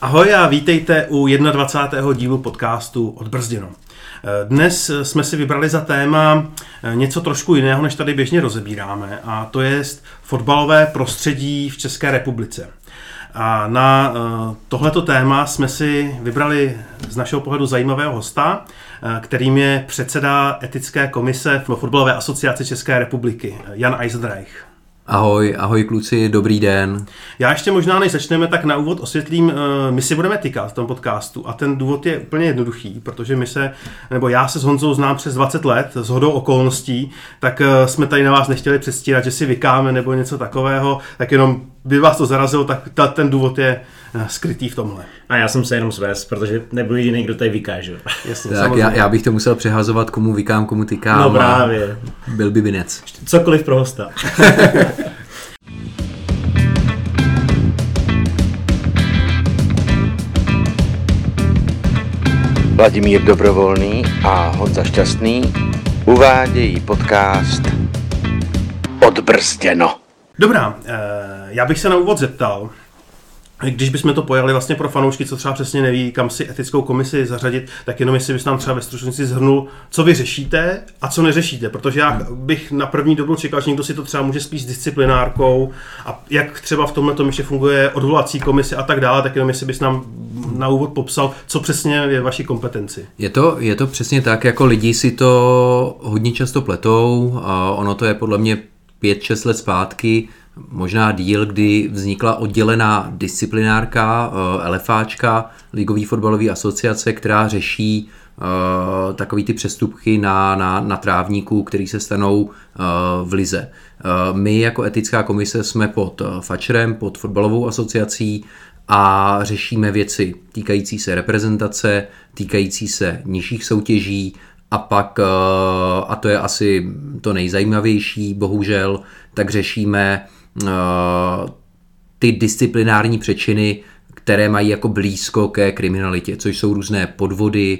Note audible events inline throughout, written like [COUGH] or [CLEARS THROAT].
Ahoj a vítejte u 21. dílu podcastu Odbrzděno. Dnes jsme si vybrali za téma něco trošku jiného, než tady běžně rozebíráme, a to je fotbalové prostředí v České republice. A na eh, tohleto téma jsme si vybrali z našeho pohledu zajímavého hosta, eh, kterým je předseda etické komise v fotbalové asociaci České republiky, Jan Eisenreich. Ahoj, ahoj kluci, dobrý den. Já ještě možná, než začneme, tak na úvod osvětlím, eh, my si budeme týkat v tom podcastu a ten důvod je úplně jednoduchý, protože my se, nebo já se s Honzou znám přes 20 let, s hodou okolností, tak eh, jsme tady na vás nechtěli předstírat, že si vykáme nebo něco takového, tak jenom by vás to zarazilo, tak ta, ten důvod je eh, skrytý v tomhle. A já jsem se jenom svést, protože nebudu jediný, kdo tady vykáže. Jasně, tak já, já, bych to musel přehazovat, komu vykám, komu tykám. No právě. Byl by vinec. Cokoliv pro hosta. [LAUGHS] Vladimír Dobrovolný a Honza Šťastný uvádějí podcast Odbrzděno. Dobrá, eh, já bych se na úvod zeptal, když bychom to pojali vlastně pro fanoušky, co třeba přesně neví, kam si etickou komisi zařadit, tak jenom jestli bys nám třeba ve stručnosti zhrnul, co vy řešíte a co neřešíte, protože já bych na první dobu čekal, že někdo si to třeba může spíš disciplinárkou a jak třeba v tomhle tom ještě funguje odvolací komise a tak dále, tak jenom jestli bys nám na úvod popsal, co přesně je vaší kompetenci. Je to, je to přesně tak, jako lidi si to hodně často pletou a ono to je podle mě 5-6 let zpátky, možná díl, kdy vznikla oddělená disciplinárka, eh, LFAčka, Ligový fotbalový asociace, která řeší uh, takový ty přestupky na, na, na trávníku, který se stanou uh, v lize. My jako etická komise jsme pod Fačerem, pod fotbalovou asociací a řešíme věci týkající se reprezentace, týkající se nižších soutěží a pak, a to je asi to nejzajímavější, bohužel, tak řešíme ty disciplinární přečiny, které mají jako blízko ke kriminalitě, což jsou různé podvody,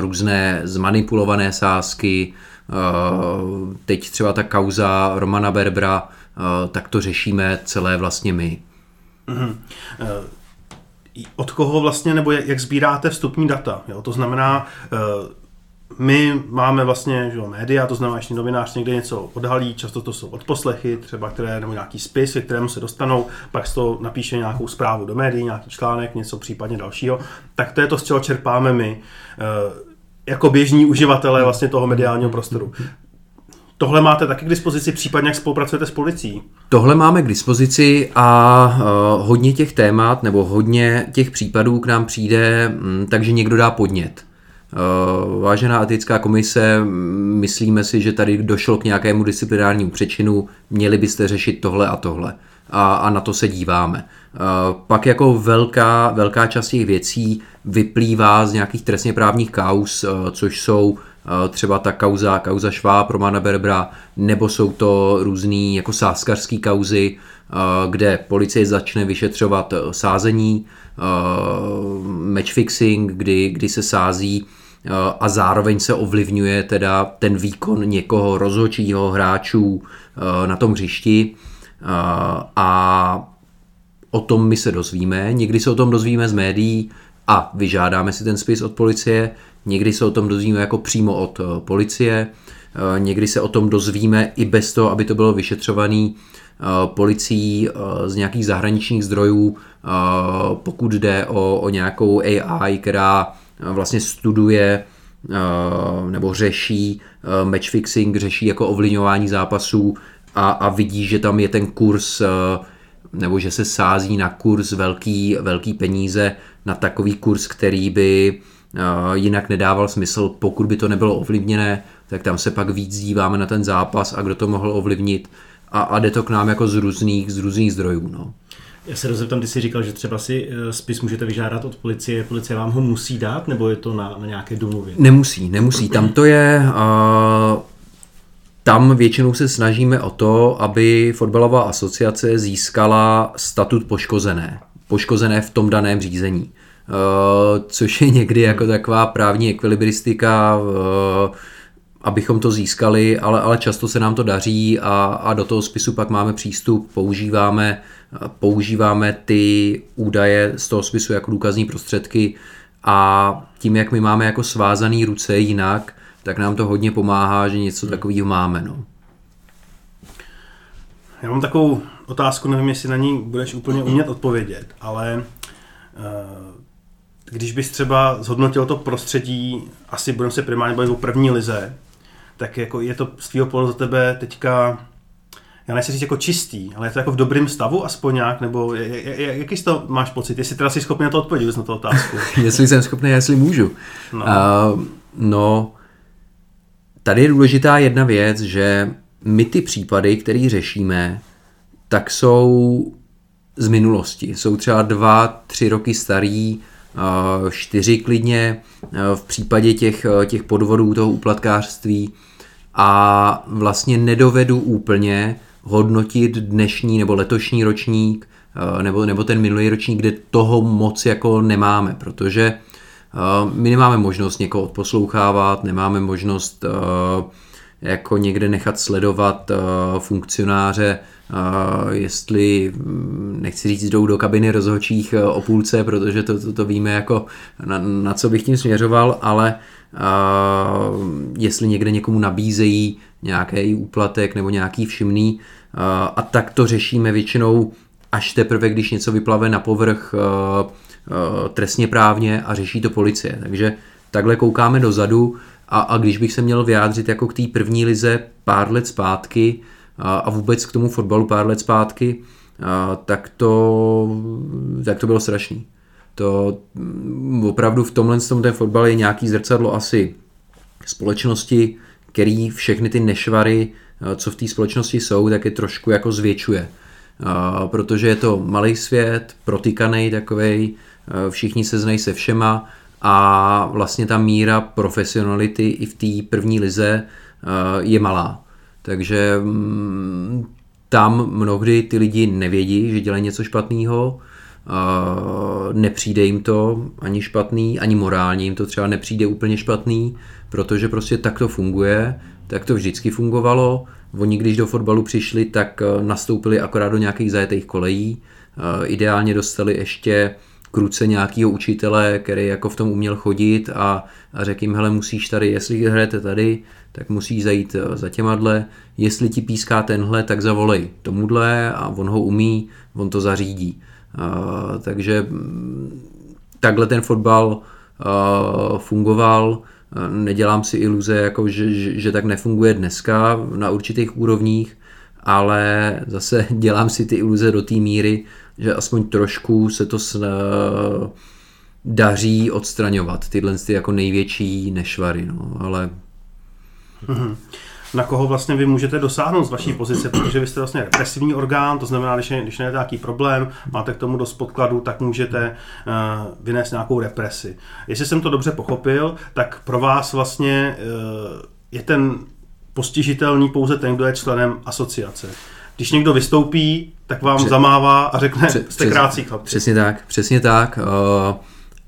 různé zmanipulované sázky, teď třeba ta kauza Romana Berbra, tak to řešíme celé vlastně my. Mm-hmm. Od koho vlastně, nebo jak sbíráte vstupní data? Jo? To znamená, my máme vlastně že, média, to znamená, že novinář někde něco odhalí, často to jsou odposlechy, třeba které, nebo nějaký spis, ke kterému se dostanou, pak toho napíše nějakou zprávu do médií, nějaký článek, něco případně dalšího, tak to je to, z čeho čerpáme my, eh, jako běžní uživatelé vlastně toho mediálního prostoru. Tohle máte taky k dispozici, případně jak spolupracujete s policií? Tohle máme k dispozici a uh, hodně těch témat nebo hodně těch případů k nám přijde, m, takže někdo dá podnět. Uh, vážená etická komise, myslíme si, že tady došlo k nějakému disciplinárnímu přečinu, měli byste řešit tohle a tohle. A, a na to se díváme. Uh, pak jako velká, velká část těch věcí vyplývá z nějakých trestně právních kaus, uh, což jsou třeba ta kauza, kauza Šváb, Romana Berbra, nebo jsou to různý jako sáskařský kauzy, kde policie začne vyšetřovat sázení, matchfixing, kdy, kdy se sází a zároveň se ovlivňuje teda ten výkon někoho rozhodčího hráčů na tom hřišti. A o tom my se dozvíme. Někdy se o tom dozvíme z médií a vyžádáme si ten spis od policie, někdy se o tom dozvíme jako přímo od policie, někdy se o tom dozvíme i bez toho, aby to bylo vyšetřované e, policií z nějakých zahraničních zdrojů, pokud jde o, o nějakou AI, která vlastně studuje nebo řeší matchfixing, řeší jako ovlivňování zápasů a, a vidí, že tam je ten kurz nebo že se sází na kurz velký, velký peníze, na takový kurz, který by jinak nedával smysl, pokud by to nebylo ovlivněné, tak tam se pak víc díváme na ten zápas a kdo to mohl ovlivnit a, a jde to k nám jako z různých, z různých zdrojů. No. Já se rozeptám, ty jsi říkal, že třeba si eh, spis můžete vyžádat od policie, policie vám ho musí dát, nebo je to na, na nějaké domluvě? Nemusí, nemusí. Tam to je, uh, tam většinou se snažíme o to, aby fotbalová asociace získala statut poškozené. Poškozené v tom daném řízení. Uh, což je někdy jako taková právní ekvilibristika, uh, abychom to získali, ale, ale často se nám to daří a, a do toho spisu pak máme přístup, používáme používáme ty údaje z toho spisu jako důkazní prostředky a tím, jak my máme jako svázaný ruce jinak, tak nám to hodně pomáhá, že něco takového máme. No. Já mám takovou otázku, nevím, jestli na ní budeš úplně umět odpovědět, ale eh, když bys třeba zhodnotil to prostředí, asi budeme se primárně bavit o první lize, tak jako je to z tvého pohledu za tebe teďka, já nechci říct jako čistý, ale je to jako v dobrém stavu aspoň nějak, nebo jaký toho máš pocit, jestli teda jsi schopný na to odpovědět na tu otázku? [LAUGHS] jestli jsem schopný, jestli můžu. No. Uh, no, tady je důležitá jedna věc, že my ty případy, které řešíme, tak jsou z minulosti. Jsou třeba dva, tři roky starý, čtyři klidně v případě těch, těch podvodů toho úplatkářství a vlastně nedovedu úplně hodnotit dnešní nebo letošní ročník nebo, nebo ten minulý ročník, kde toho moc jako nemáme, protože my nemáme možnost někoho odposlouchávat, nemáme možnost jako někde nechat sledovat funkcionáře jestli, mm, nechci říct, jdou do kabiny rozhodčích e, o půlce, protože to, to, to víme jako na, na co bych tím směřoval, ale jestli někde někomu nabízejí nějaký úplatek nebo nějaký všimný a tak to řešíme většinou až teprve, když něco vyplave na povrch uh, uh, trestně právně a řeší to policie. Takže takhle koukáme dozadu a, a když bych se měl vyjádřit jako k té první lize pár let zpátky, a vůbec k tomu fotbalu pár let zpátky, tak to, tak to bylo strašný. To mm, opravdu v tomhle tom ten fotbal je nějaký zrcadlo asi společnosti, který všechny ty nešvary, co v té společnosti jsou, tak je trošku jako zvětšuje. Protože je to malý svět, protykaný takovej, všichni se znají se všema a vlastně ta míra profesionality i v té první lize je malá. Takže mm, tam mnohdy ty lidi nevědí, že dělají něco špatného, nepřijde jim to ani špatný, ani morálně jim to třeba nepřijde úplně špatný, protože prostě tak to funguje, tak to vždycky fungovalo. Oni když do fotbalu přišli, tak e, nastoupili akorát do nějakých zajetých kolejí, e, ideálně dostali ještě kruce nějakého učitele, který jako v tom uměl chodit a, a řekl jim, hele musíš tady, jestli hrajete tady, tak musíš zajít eh, za těmadle, jestli ti píská tenhle, tak zavolej tomuhle a on ho umí, on to zařídí. Uh, takže mm, takhle ten fotbal uh, fungoval, nedělám si iluze, jako že, že, že tak nefunguje dneska na určitých úrovních, ale zase [LAUGHS] dělám si ty iluze do té míry, že aspoň trošku se to sn, daří odstraňovat tyhle ty jako největší nešvary, no, ale Mm-hmm. Na koho vlastně vy můžete dosáhnout z vaší pozice, protože vy jste vlastně represivní orgán, to znamená, když je, když je nějaký problém, máte k tomu dost podkladů, tak můžete uh, vynést nějakou represi. Jestli jsem to dobře pochopil, tak pro vás vlastně uh, je ten postižitelný pouze ten, kdo je členem asociace. Když někdo vystoupí, tak vám Pře- zamává a řekne, Pře- jste krátcí chlapci. Přesně tak, přesně tak. Uh,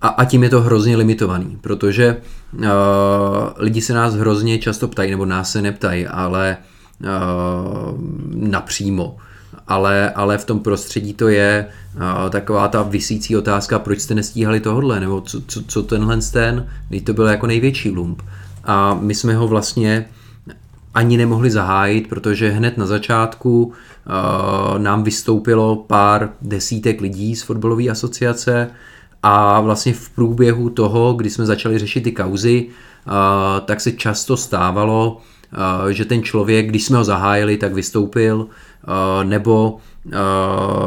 a, a tím je to hrozně limitovaný, protože uh, lidi se nás hrozně často ptají, nebo nás se neptají, ale uh, napřímo. Ale, ale v tom prostředí to je uh, taková ta vysící otázka, proč jste nestíhali tohle, nebo co, co, co tenhle ten, když to byl jako největší lump. A my jsme ho vlastně ani nemohli zahájit, protože hned na začátku uh, nám vystoupilo pár desítek lidí z fotbalové asociace, a vlastně v průběhu toho, kdy jsme začali řešit ty kauzy, tak se často stávalo, že ten člověk, když jsme ho zahájili, tak vystoupil, nebo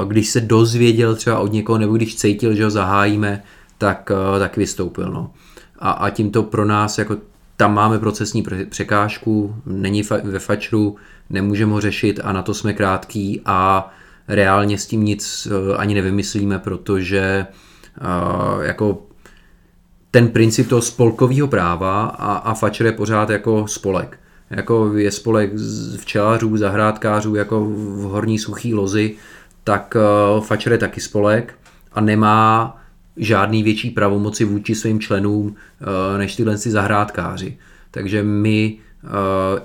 když se dozvěděl třeba od někoho, nebo když cítil, že ho zahájíme, tak, tak vystoupil. No. A, a tím to pro nás, jako tam máme procesní překážku, není ve fačru, nemůžeme ho řešit a na to jsme krátký a reálně s tím nic ani nevymyslíme, protože uh, jako ten princip toho spolkového práva a, a Fatcher je pořád jako spolek. Jako je spolek včelařů, zahrádkářů, jako v horní suchý lozy, tak uh, Fatcher je taky spolek a nemá žádný větší pravomoci vůči svým členům uh, než tyhle si zahrádkáři. Takže my,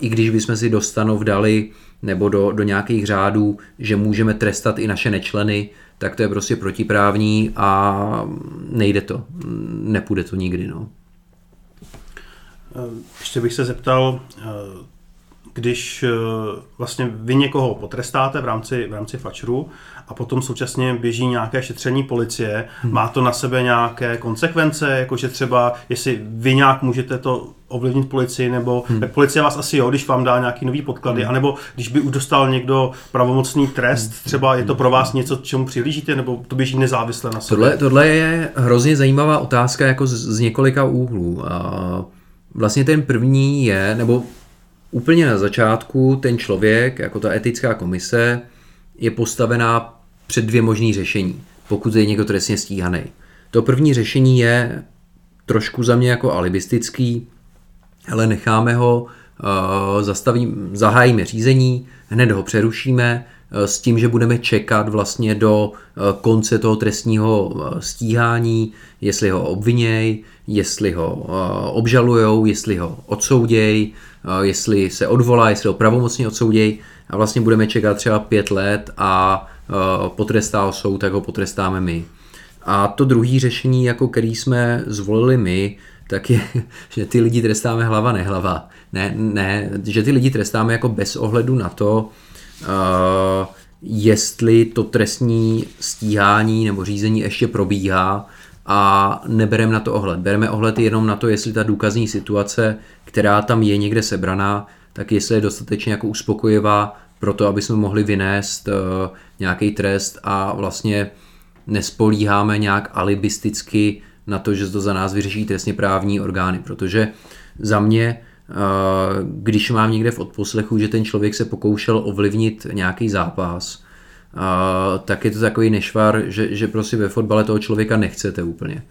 i když bychom si do stanov dali nebo do, do nějakých řádů, že můžeme trestat i naše nečleny, tak to je prostě protiprávní a nejde to. Nepůjde to nikdy. No. Ještě bych se zeptal, když vlastně vy někoho potrestáte v rámci, v rámci fačru a potom současně běží nějaké šetření policie, hmm. má to na sebe nějaké konsekvence, jakože třeba, jestli vy nějak můžete to ovlivnit policii, nebo hmm. tak policie vás asi jo, když vám dá nějaký nový podklady, hmm. anebo když by už dostal někdo pravomocný trest, hmm. třeba je to pro vás něco, čemu přihlížíte, nebo to běží nezávisle na sobě? Tohle, tohle je hrozně zajímavá otázka jako z, z několika úhlů. A vlastně ten první je, nebo úplně na začátku ten člověk, jako ta etická komise, je postavená před dvě možný řešení, pokud je někdo trestně stíhaný. To první řešení je trošku za mě jako alibistický, ale necháme ho, uh, zastavím, zahájíme řízení, hned ho přerušíme uh, s tím, že budeme čekat vlastně do uh, konce toho trestního stíhání, jestli ho obviněj, jestli ho obžalujou, jestli ho odsouděj, jestli se odvolá, jestli ho pravomocně odsouděj a vlastně budeme čekat třeba pět let a potrestá ho soud, tak ho potrestáme my. A to druhé řešení, jako který jsme zvolili my, tak je, [LAUGHS] že ty lidi trestáme hlava nehlava. Ne, ne, že ty lidi trestáme jako bez ohledu na to, uh, jestli to trestní stíhání nebo řízení ještě probíhá a nebereme na to ohled. Bereme ohled jenom na to, jestli ta důkazní situace, která tam je někde sebraná, tak jestli je dostatečně jako uspokojivá pro to, aby jsme mohli vynést uh, nějaký trest a vlastně nespolíháme nějak alibisticky na to, že to za nás vyřeší trestně právní orgány, protože za mě, uh, když mám někde v odposlechu, že ten člověk se pokoušel ovlivnit nějaký zápas, uh, tak je to takový nešvar, že, že prostě ve fotbale toho člověka nechcete úplně.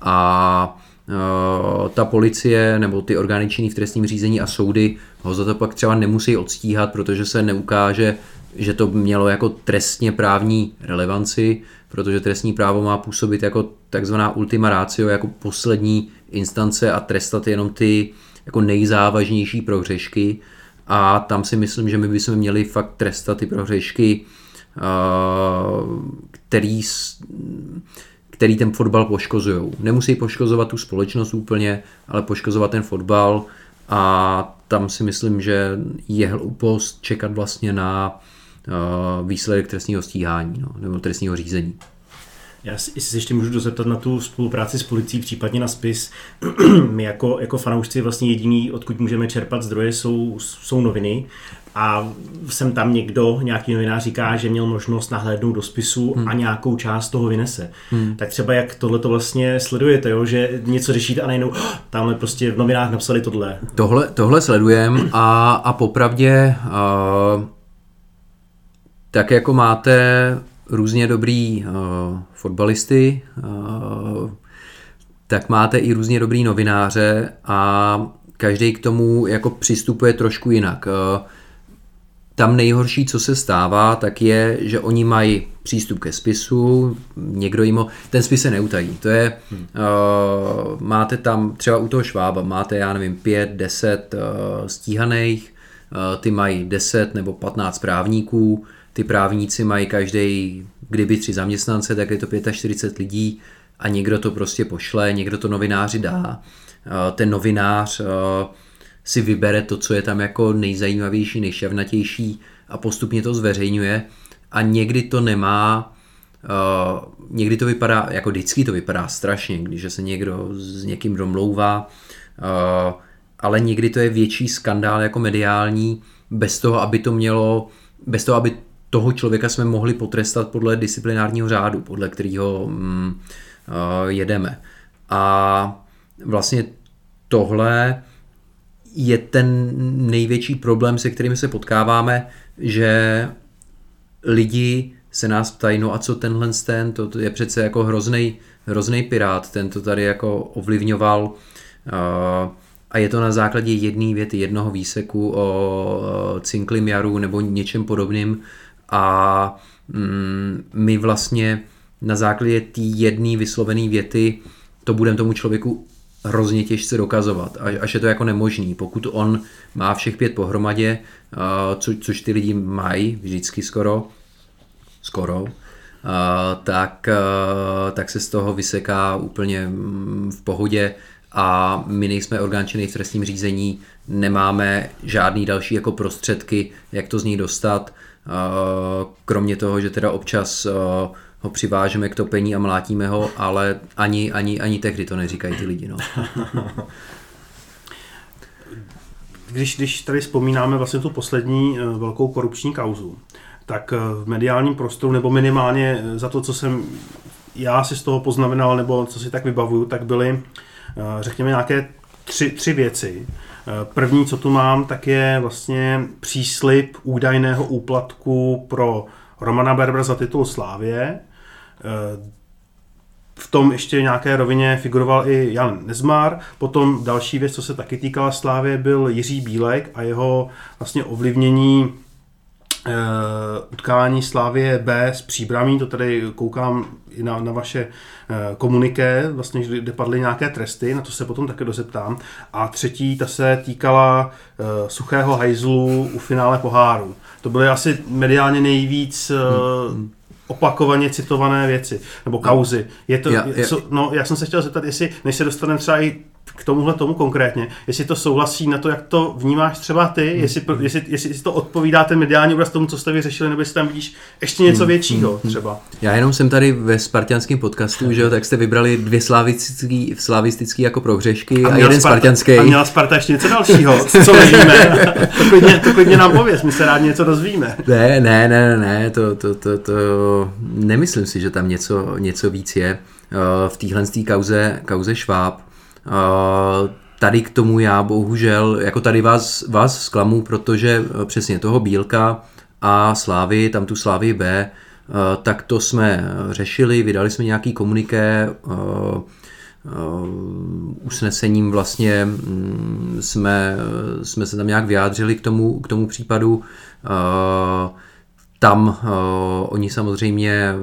A Eh, ta policie nebo ty orgány činný v trestním řízení a soudy ho za to pak třeba nemusí odstíhat, protože se neukáže, že to mělo jako trestně právní relevanci, protože trestní právo má působit jako takzvaná ultima ratio, jako poslední instance a trestat jenom ty jako nejzávažnější prohřešky a tam si myslím, že my bychom měli fakt trestat ty prohřešky, který který ten fotbal poškozují. Nemusí poškozovat tu společnost úplně, ale poškozovat ten fotbal a tam si myslím, že je hloupost čekat vlastně na výsledek trestního stíhání no, nebo trestního řízení. Já si, si ještě můžu dozeptat na tu spolupráci s policií, případně na spis. [CLEARS THROAT] My jako, jako fanoušci vlastně jediný, odkud můžeme čerpat zdroje, jsou, jsou noviny a sem tam někdo, nějaký novinář říká, že měl možnost nahlédnout do spisu hmm. a nějakou část toho vynese. Hmm. Tak třeba jak tohle to vlastně sledujete, jo? že něco řešíte a najednou oh, tamhle prostě v novinách napsali tohle. Tohle, tohle sledujem a, a popravdě uh, tak jako máte různě dobrý uh, fotbalisty, uh, tak máte i různě dobrý novináře a každý k tomu jako přistupuje trošku jinak. Uh, tam nejhorší, co se stává, tak je, že oni mají přístup ke spisu, někdo jim ho, ten spis se neutají. To je, hmm. uh, máte tam třeba u toho švába, máte, já nevím, pět, deset uh, stíhaných, uh, ty mají 10 nebo 15 právníků, ty právníci mají každý, kdyby tři zaměstnance, tak je to 45 lidí a někdo to prostě pošle, někdo to novináři dá. Ten novinář si vybere to, co je tam jako nejzajímavější, nejšavnatější a postupně to zveřejňuje a někdy to nemá někdy to vypadá, jako vždycky to vypadá strašně, když se někdo s někým domlouvá, ale někdy to je větší skandál jako mediální, bez toho, aby to mělo, bez toho, aby toho člověka jsme mohli potrestat podle disciplinárního řádu, podle kterého um, uh, jedeme. A vlastně tohle je ten největší problém, se kterým se potkáváme, že lidi se nás ptají, no a co tenhle ten, to, je přece jako hrozný, hrozný pirát, ten to tady jako ovlivňoval. Uh, a je to na základě jedné věty, jednoho výseku o uh, cinklim jaru nebo něčem podobným a mm, my vlastně na základě té jedné vyslovené věty to budeme tomu člověku hrozně těžce dokazovat, až je to jako nemožný. Pokud on má všech pět pohromadě, co, což ty lidi mají vždycky skoro, skoro, tak, tak se z toho vyseká úplně mm, v pohodě. A my nejsme orgán činný v trestním řízení, nemáme žádný další jako prostředky, jak to z ní dostat, kromě toho, že teda občas ho přivážeme k topení a mlátíme ho, ale ani, ani, ani tehdy to neříkají ty lidi. No. [LAUGHS] Když, když tady vzpomínáme vlastně tu poslední eh, velkou korupční kauzu, tak eh, v mediálním prostoru, nebo minimálně eh, za to, co jsem já si z toho poznamenal, nebo co si tak vybavuju, tak byly, řekněme, nějaké tři, tři věci. První, co tu mám, tak je vlastně příslip údajného úplatku pro Romana Berbera za titul Slávě. V tom ještě nějaké rovině figuroval i Jan Nezmar. Potom další věc, co se taky týkala Slávě, byl Jiří Bílek a jeho vlastně ovlivnění uh, utkání Slávě B s příbramí, to tady koukám na, na vaše uh, komuniké, vlastně, kde padly nějaké tresty, na to se potom také dozeptám. A třetí, ta se týkala uh, suchého hajzlu u finále poháru. To byly asi mediálně nejvíc uh, hmm opakovaně citované věci, nebo kauzy. Je to, já, já, no, já jsem se chtěl zeptat, jestli, než se dostaneme třeba i k tomuhle tomu konkrétně, jestli to souhlasí na to, jak to vnímáš třeba ty, hmm. jestli, jestli, jestli, jestli to odpovídá ten mediální obraz tomu, co jste vyřešili, nebo jestli tam vidíš ještě něco hmm. většího hmm. třeba. Já jenom jsem tady ve spartianském podcastu, že jo, tak jste vybrali dvě slavistický, slavistický jako prohřešky a, a jeden Sparta, spartianský. A měla Sparta ještě něco dalšího, co nevíme. to, klidně, to klidně nám pověz, my se rádi něco dozvíme. Ne, ne, ne, ne, to, to, to, to, nemyslím si, že tam něco, něco víc je. Eh, v téhle kauze, kauze Šváb Tady k tomu já bohužel, jako tady vás, vás zklamu, protože eh, přesně toho Bílka a Slávy, tam tu Slávy B, eh, tak to jsme řešili, vydali jsme nějaký komuniké, eh, usnesením vlastně mm, jsme, jsme se tam nějak vyjádřili k tomu, k tomu případu. Tam oni samozřejmě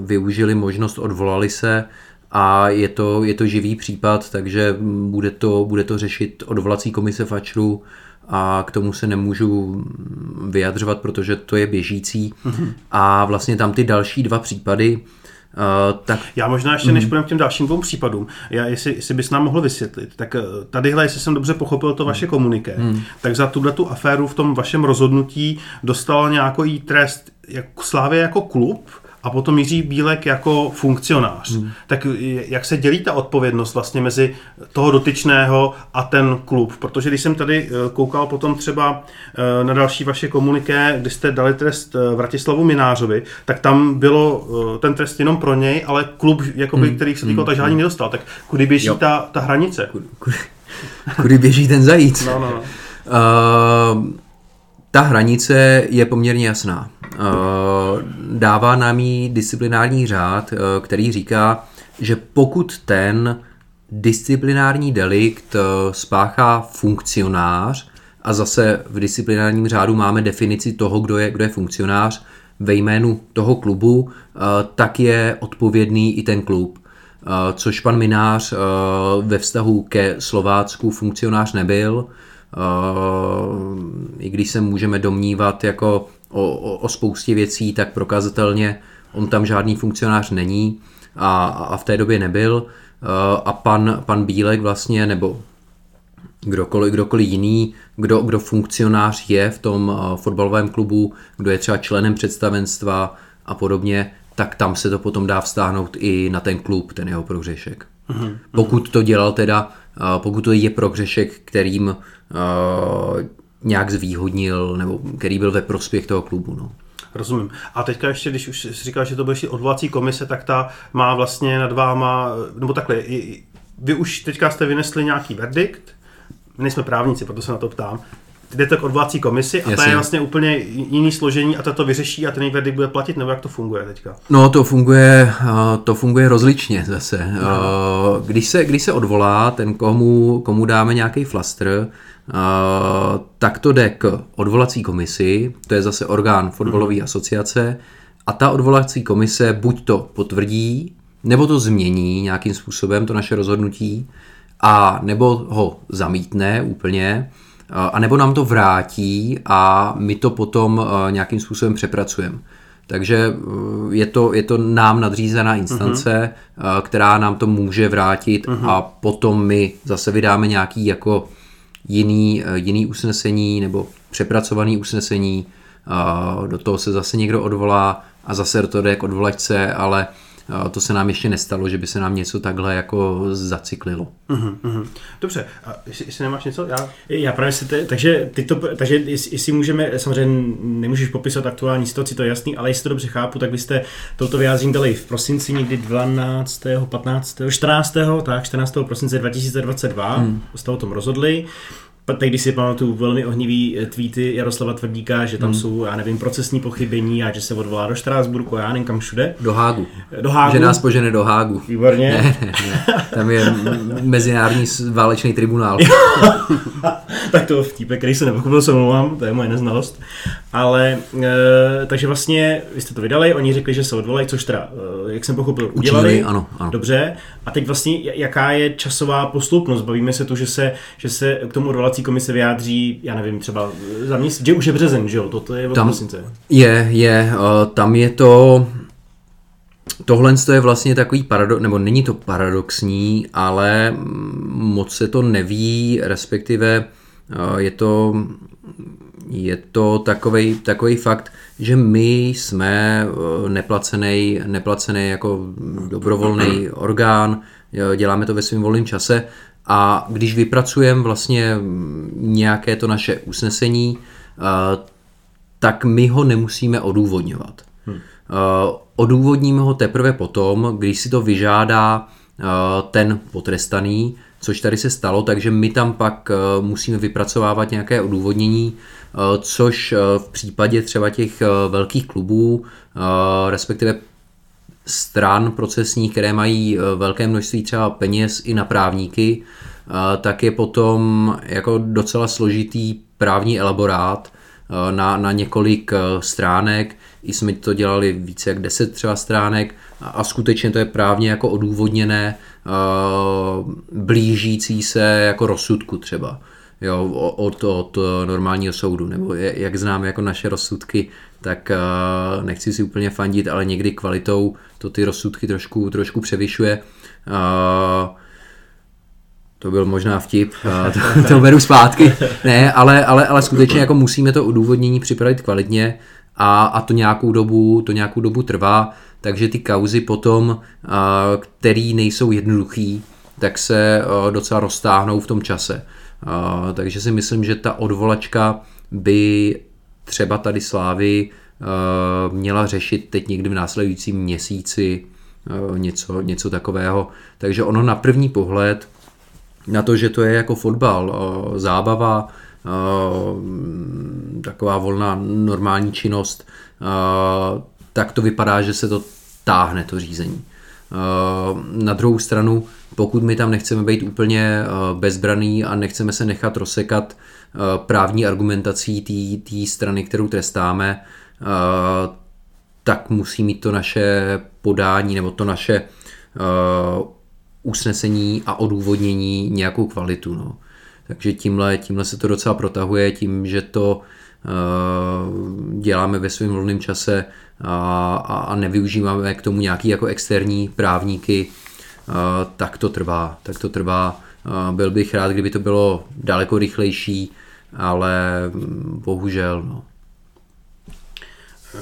využili možnost, odvolali se, a je to, je to živý případ, takže bude to, bude to řešit odvolací komise FAČRu a k tomu se nemůžu vyjadřovat, protože to je běžící. Mm-hmm. A vlastně tam ty další dva případy, Uh, tak... Já možná ještě, než mhm. půjdeme k těm dalším dvou případům, já, jestli, jestli bys nám mohl vysvětlit, tak eh, tadyhle, jestli jsem dobře pochopil to vaše komuniké, hmm. tak za tuhle tu aféru v tom vašem rozhodnutí dostal nějaký trest jako Slávě jako klub, a potom Jiří Bílek jako funkcionář. Hmm. Tak jak se dělí ta odpovědnost vlastně mezi toho dotyčného a ten klub? Protože když jsem tady eh, koukal potom třeba eh, na další vaše komuniké, kdy jste dali trest eh, Vratislavu Minářovi, tak tam bylo ten trest jenom pro něj, ale klub, jakoby, hmm. který se týkal hmm. tažání, nedostal. Tak kudy běží ta, ta hranice? Kudy, kudy, kudy běží ten zajíc? No, no, no. Uh, ta hranice je poměrně jasná. Eh, dává nám jí disciplinární řád, eh, který říká, že pokud ten disciplinární delikt eh, spáchá funkcionář, a zase v disciplinárním řádu máme definici toho, kdo je, kdo je funkcionář ve jménu toho klubu, tak je odpovědný i ten klub. Což pan Minář ve vztahu ke Slovácku funkcionář nebyl, i když se můžeme domnívat jako o, o, o spoustě věcí, tak prokazatelně on tam žádný funkcionář není a, a v té době nebyl. A pan, pan Bílek vlastně, nebo kdokoliv, kdokoliv jiný, kdo, kdo funkcionář je v tom fotbalovém klubu, kdo je třeba členem představenstva a podobně, tak tam se to potom dá vztáhnout i na ten klub, ten jeho prohřešek. Mm-hmm. Pokud to dělal teda, pokud to je prohřešek, kterým nějak zvýhodnil, nebo který byl ve prospěch toho klubu. No. Rozumím. A teďka ještě, když už říkal, že to byl odvolací komise, tak ta má vlastně nad váma, nebo takhle, vy už teďka jste vynesli nějaký verdikt, nejsme právníci, proto se na to ptám, jdete k odvolací komisi a Jasně. ta je vlastně úplně jiný složení a ta to vyřeší a ten verdikt bude platit, nebo jak to funguje teďka? No to funguje, to funguje rozličně zase. Když se, když se odvolá ten, komu, komu dáme nějaký flaster, tak to jde k odvolací komisi, to je zase orgán fotbalové hmm. asociace, a ta odvolací komise buď to potvrdí, nebo to změní nějakým způsobem, to naše rozhodnutí, a nebo ho zamítne úplně, a nebo nám to vrátí a my to potom nějakým způsobem přepracujeme. Takže je to, je to nám nadřízená instance, uh-huh. která nám to může vrátit uh-huh. a potom my zase vydáme nějaký jako jiný, jiný usnesení nebo přepracovaný usnesení, do toho se zase někdo odvolá a zase to jde k odvolačce, ale to se nám ještě nestalo, že by se nám něco takhle jako zacyklilo. Uh-huh, uh-huh. Dobře, a jestli, jestli nemáš něco? Já, Já právě si, te, takže, ty to, takže jestli, jestli můžeme, samozřejmě nemůžeš popisovat aktuální situaci, to je jasný, ale jestli to dobře chápu, tak byste toto vyjádření dali v prosinci někdy 12., 15., 14., tak 14. prosince 2022, hmm. jste o tom rozhodli teď když si pamatuju velmi ohnivý eh, tweety Jaroslava Tvrdíka, že tam hmm. jsou, já nevím, procesní pochybení a že se odvolá do Štrásburku a já nevím kam všude. Do Hágu. Do Hágu. Že nás požene do Hágu. Výborně. Ne, ne, ne. Tam je mezinárodní válečný tribunál. [LAUGHS] tak to vtípe, který se nepochopil, se mluvám, to je moje neznalost. Ale, e, takže vlastně vy jste to vydali, oni řekli, že se odvolají, což teda, e, jak jsem pochopil, udělali. Ano, ano. Dobře. A teď vlastně, jaká je časová postupnost? Bavíme se tu, že se, že se k tomu odvolací komise vyjádří, já nevím, třeba za měsíc, že už je březen, že jo? Toto je tam Je, je, uh, tam je to, Tohle je vlastně takový paradox, nebo není to paradoxní, ale moc se to neví, respektive je to, je to takový, takový fakt, že my jsme neplacený, neplacený jako dobrovolný [CLEARS THROAT] orgán, děláme to ve svém volném čase a když vypracujeme vlastně nějaké to naše usnesení, tak my ho nemusíme odůvodňovat. Hmm. Odůvodníme ho teprve potom, když si to vyžádá ten potrestaný, což tady se stalo, takže my tam pak musíme vypracovávat nějaké odůvodnění, což v případě třeba těch velkých klubů, respektive stran procesních, které mají velké množství třeba peněz i na právníky, tak je potom jako docela složitý právní elaborát na, na několik stránek. I jsme to dělali více jak 10 třeba stránek a, a skutečně to je právně jako odůvodněné, blížící se jako rozsudku třeba jo, od, od normálního soudu, nebo jak známe jako naše rozsudky, tak uh, nechci si úplně fandit, ale někdy kvalitou to ty rozsudky trošku, trošku převyšuje. Uh, to byl možná vtip, to, [LAUGHS] [LAUGHS] to beru zpátky. Ne, ale, ale, ale skutečně jako musíme to odůvodnění připravit kvalitně a, a to nějakou dobu, to nějakou dobu trvá, takže ty kauzy potom, který nejsou jednoduchý, tak se docela roztáhnou v tom čase. Takže si myslím, že ta odvolačka by třeba tady Slávy měla řešit teď někdy v následujícím měsíci něco, něco takového. Takže ono na první pohled na to, že to je jako fotbal, zábava, taková volná normální činnost, tak to vypadá, že se to táhne, to řízení. Na druhou stranu, pokud my tam nechceme být úplně bezbraný a nechceme se nechat rozsekat právní argumentací té strany, kterou trestáme, tak musí mít to naše podání nebo to naše usnesení a odůvodnění nějakou kvalitu. No. Takže tímhle, tímhle se to docela protahuje, tím, že to děláme ve svém volném čase a, a nevyužíváme k tomu nějaký jako externí právníky, uh, tak to trvá. Tak to trvá. Uh, byl bych rád, kdyby to bylo daleko rychlejší, ale mm, bohužel. No.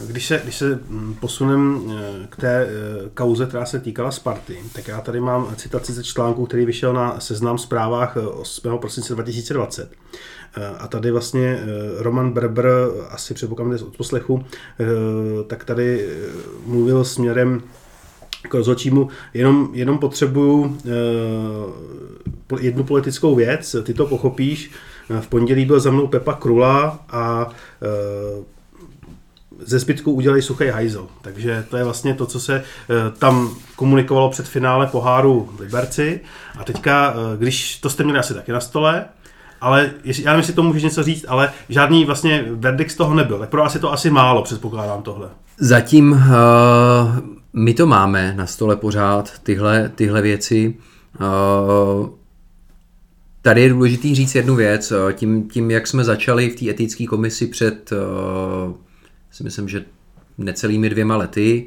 Když se, když se mm, posunem eh, k té eh, kauze, která se týkala Sparty, tak já tady mám citaci ze článku, který vyšel na seznam zprávách 8. Eh, prosince 2020. A tady vlastně Roman Berber, asi předpokládám z odposlechu, tak tady mluvil směrem k rozhodčímu, jenom, jenom potřebuju jednu politickou věc, ty to pochopíš. V pondělí byl za mnou Pepa Krula a ze zbytku udělají suchý hajzel. Takže to je vlastně to, co se eh, tam komunikovalo před finále poháru v Liberci. A teďka, eh, když to jste měli asi taky na stole, ale jestli, já nevím, jestli to můžeš něco říct, ale žádný vlastně verdikt z toho nebyl. Tak pro je to asi málo, předpokládám tohle. Zatím uh, my to máme na stole pořád, tyhle, tyhle věci. Uh, tady je důležitý říct jednu věc. Tím, tím jak jsme začali v té etické komisi před, uh, si myslím, že necelými dvěma lety,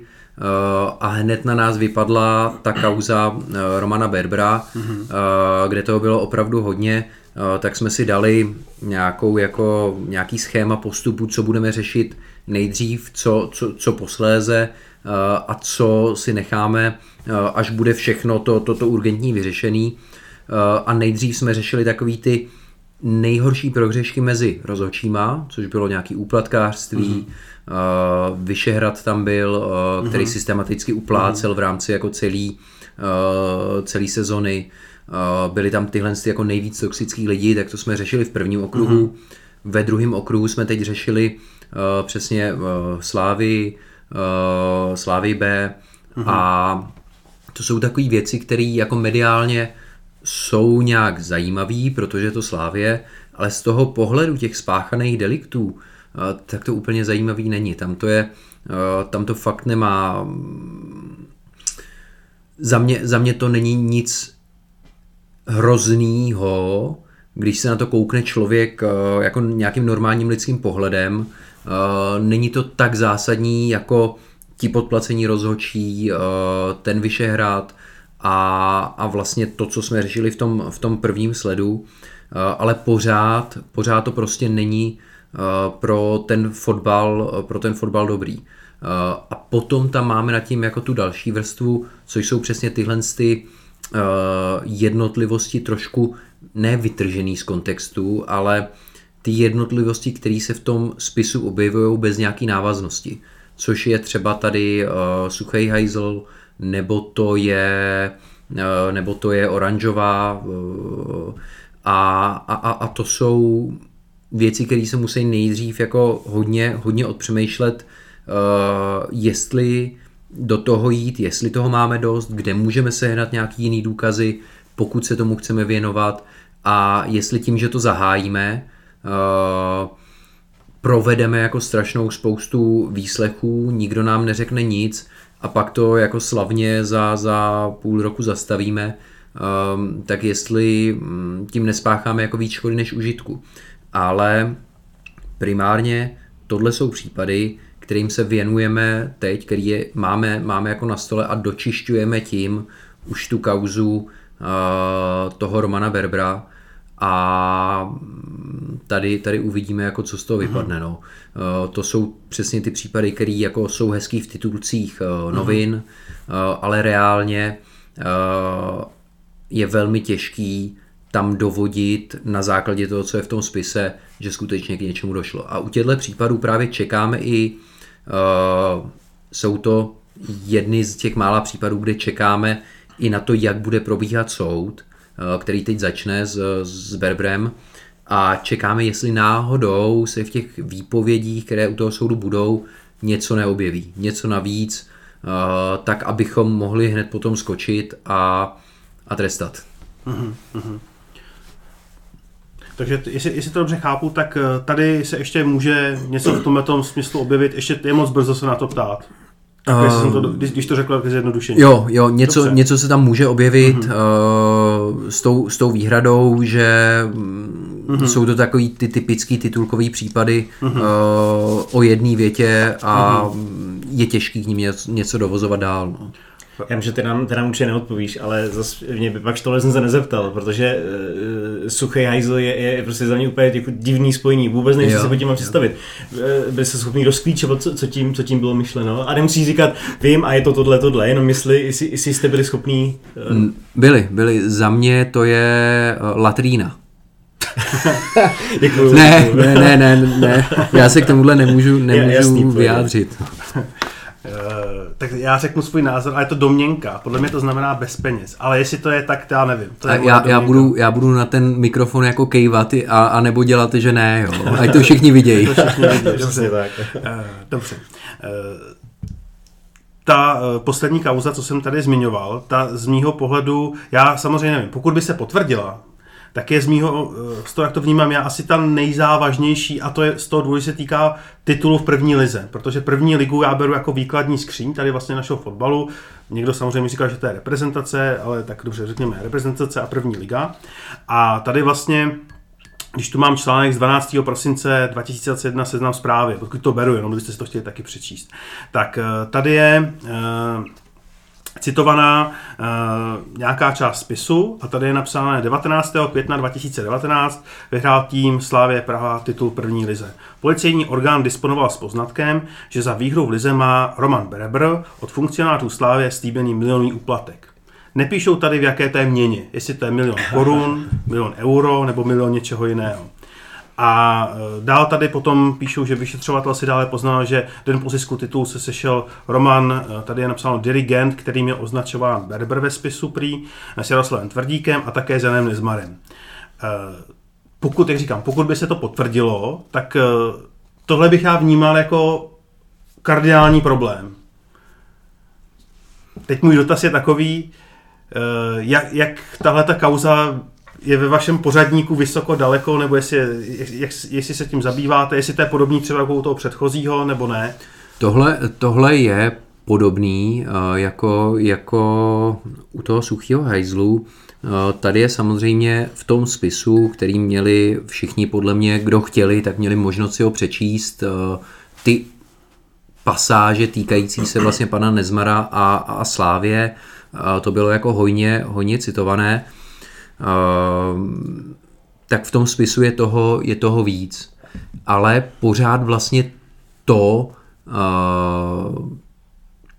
a hned na nás vypadla ta kauza uh, Romana Berbera, mm-hmm. uh, kde toho bylo opravdu hodně, tak jsme si dali nějakou jako, nějaký schéma postupu, co budeme řešit nejdřív, co, co, co posléze a co si necháme, až bude všechno to, to, to urgentní vyřešený. A nejdřív jsme řešili takový ty nejhorší prohřešky mezi rozhodčíma, což bylo nějaký úplatkářství, mm-hmm. uh, Vyšehrad tam byl, uh, který mm-hmm. systematicky uplácel mm-hmm. v rámci jako celý, uh, celý sezony. Uh, byli tam tyhle jako nejvíc toxických lidí, tak to jsme řešili v prvním okruhu. Mm-hmm. Ve druhém okruhu jsme teď řešili uh, přesně uh, Slávy, uh, Slávy B mm-hmm. a to jsou takové věci, které jako mediálně jsou nějak zajímavý, protože je to Slávě, ale z toho pohledu těch spáchaných deliktů, eh, tak to úplně zajímavý není. Tam to je, eh, tam to fakt nemá, za mě, za mě to není nic hroznýho, když se na to koukne člověk eh, jako nějakým normálním lidským pohledem, není to tak zásadní jako ti podplacení rozhočí, ten Vyšehrad, a, a vlastně to, co jsme řešili v tom, v tom prvním sledu, eh, ale pořád, pořád to prostě není eh, pro ten fotbal, pro ten fotbal dobrý. Eh, a potom tam máme nad tím jako tu další vrstvu, což jsou přesně tyhle ty jednotlivosti trošku nevytržený z kontextu, ale ty jednotlivosti, které se v tom spisu objevují bez nějaký návaznosti. Což je třeba tady uh, Suchej Heisel, nebo to je, eh, nebo to je oranžová eh, a, a, a to jsou věci, které se musí nejdřív jako hodně, hodně odpřemýšlet, eh, jestli do toho jít, jestli toho máme dost, kde můžeme sehnat nějaký jiný důkazy, pokud se tomu chceme věnovat a jestli tím, že to zahájíme, provedeme jako strašnou spoustu výslechů, nikdo nám neřekne nic, a pak to jako slavně za, za půl roku zastavíme, um, tak jestli mm, tím nespácháme jako víc škody než užitku. Ale primárně tohle jsou případy, kterým se věnujeme teď, který je, máme, máme jako na stole a dočišťujeme tím už tu kauzu uh, toho Romana Berbra, a tady, tady uvidíme, jako co z toho vypadne. No. Eh, to jsou přesně ty případy, které jako jsou hezký v titulcích eh, novin, uh ale reálně je velmi těžký tam dovodit na základě toho, co je v tom spise, že skutečně k něčemu došlo. A u těchto případů právě čekáme i, jsou to jedny z těch mála případů, kde čekáme i na to, jak bude probíhat soud, Eh, který teď začne s, s Berbrem a čekáme, jestli náhodou se v těch výpovědích, které u toho soudu budou, něco neobjeví, něco navíc, eh, tak abychom mohli hned potom skočit a, a trestat. Mm-hmm. Takže jestli, jestli to dobře chápu, tak eh, tady se ještě může něco v tomhle smyslu objevit, ještě je moc brzo se na to ptát. Tak, uh, to, když, když to řekl jako zjednodušeně. Jo, jo, něco, něco se tam může objevit uh-huh. uh, s, tou, s tou výhradou, že uh-huh. jsou to takový ty typický titulkový případy uh-huh. uh, o jedné větě a uh-huh. je těžký k ním něco, něco dovozovat dál. No. Já vím, že ty nám, ty nám určitě neodpovíš, ale zase mě by pak tohle jsem se nezeptal, protože uh, suchý hajzl je, je, prostě za mě úplně jako divný spojení, vůbec nevím, co si pod tím mám představit. Uh, byli se schopni rozklíčovat, co, co, tím, co tím bylo myšleno a nemusíš říkat, vím a je to tohle, tohle, jenom mysli, jestli, jestli jste byli schopní. Uh... Byli, byli. Za mě to je latrína. [LAUGHS] ne, ne, ne, ne, ne, já se k tomuhle nemůžu, nemůžu jasný, vyjádřit. [LAUGHS] Eh, tak já řeknu svůj názor, a je to domněnka. Podle mě to znamená bez peněz. Ale jestli to je tak, to já nevím. To je já, já, budu, já budu na ten mikrofon jako kejvat a, a nebo dělat, že ne, jo. Ať to všichni vidějí. to všichni vidějí, dobře. tak. Uh, dobře. Uh, ta poslední kauza, co jsem tady zmiňoval, ta z mýho pohledu, já samozřejmě nevím, pokud by se potvrdila, tak je z mýho, eh, z toho, jak to vnímám já, asi ta nejzávažnější a to je z toho důležitě se týká titulu v první lize, protože první ligu já beru jako výkladní skříň tady vlastně našeho fotbalu. Někdo samozřejmě říká, že to je reprezentace, ale tak dobře, řekněme reprezentace a první liga. A tady vlastně když tu mám článek z 12. prosince 2001 seznam zprávy, pokud to beru, jenom kdybyste si to chtěli taky přečíst, tak eh, tady je citovaná uh, nějaká část spisu a tady je napsáno 19. května 2019 vyhrál tým Slávě Praha titul první lize. Policejní orgán disponoval s poznatkem, že za výhru v lize má Roman Berebr od funkcionářů Slávě slíbený milionový úplatek. Nepíšou tady, v jaké je měně, jestli to je milion korun, milion euro nebo milion něčeho jiného. A e, dál tady potom píšou, že vyšetřovatel si dále poznal, že den po zisku titulu se sešel Roman, e, tady je napsáno dirigent, který měl označován Berber ve spisu prý, s Jaroslavem Tvrdíkem a také s Janem Nezmarem. E, pokud, jak říkám, pokud by se to potvrdilo, tak tohle bych já vnímal jako kardinální problém. Teď můj dotaz je takový, jak, jak tahle ta kauza je ve vašem pořadníku vysoko, daleko, nebo jestli, jak, jestli se tím zabýváte, jestli to je podobný třeba jako u toho předchozího, nebo ne? Tohle, tohle je podobný uh, jako, jako u toho suchého hajzlu. Uh, tady je samozřejmě v tom spisu, který měli všichni podle mě, kdo chtěli, tak měli možnost si ho přečíst. Uh, ty pasáže týkající se vlastně pana Nezmara a, a Slávě, to bylo jako hojně, hojně citované. Ehm, tak v tom spisu je toho, je toho víc. Ale pořád vlastně to, ehm,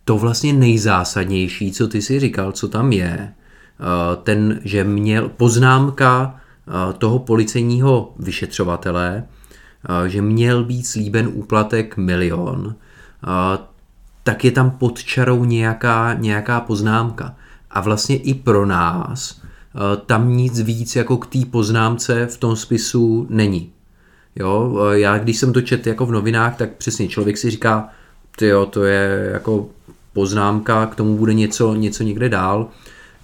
to vlastně nejzásadnější, co ty si říkal, co tam je, ehm, ten, že měl poznámka toho policejního vyšetřovatele, že měl být slíben úplatek milion, tak je tam pod čarou nějaká, nějaká poznámka. A vlastně i pro nás tam nic víc jako k té poznámce v tom spisu není. Jo, eh, já když jsem to čet jako v novinách, tak přesně člověk si říká, jo, to je jako poznámka, k tomu bude něco, něco někde dál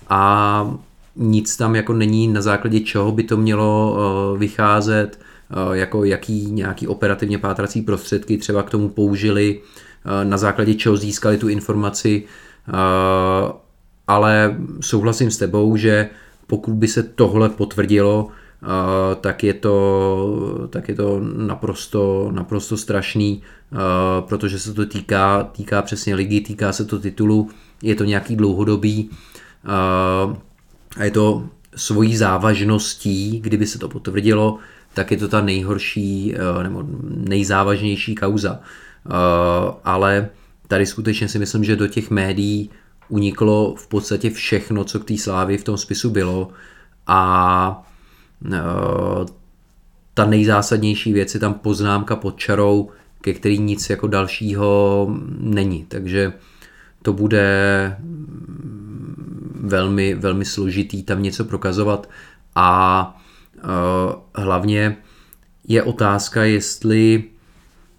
a nic tam jako není na základě čeho by to mělo uh, vycházet, jako jaký nějaký operativně pátrací prostředky třeba k tomu použili, na základě čeho získali tu informaci, ale souhlasím s tebou, že pokud by se tohle potvrdilo, tak je to, tak je to naprosto, naprosto strašný, protože se to týká, týká přesně ligy, týká se to titulu, je to nějaký dlouhodobý a je to svojí závažností, kdyby se to potvrdilo, tak je to ta nejhorší nebo nejzávažnější kauza. Ale tady skutečně si myslím, že do těch médií uniklo v podstatě všechno, co k té slávě v tom spisu bylo a e, ta nejzásadnější věc je tam poznámka pod čarou, ke který nic jako dalšího není. Takže to bude velmi, velmi složitý tam něco prokazovat a e, hlavně je otázka, jestli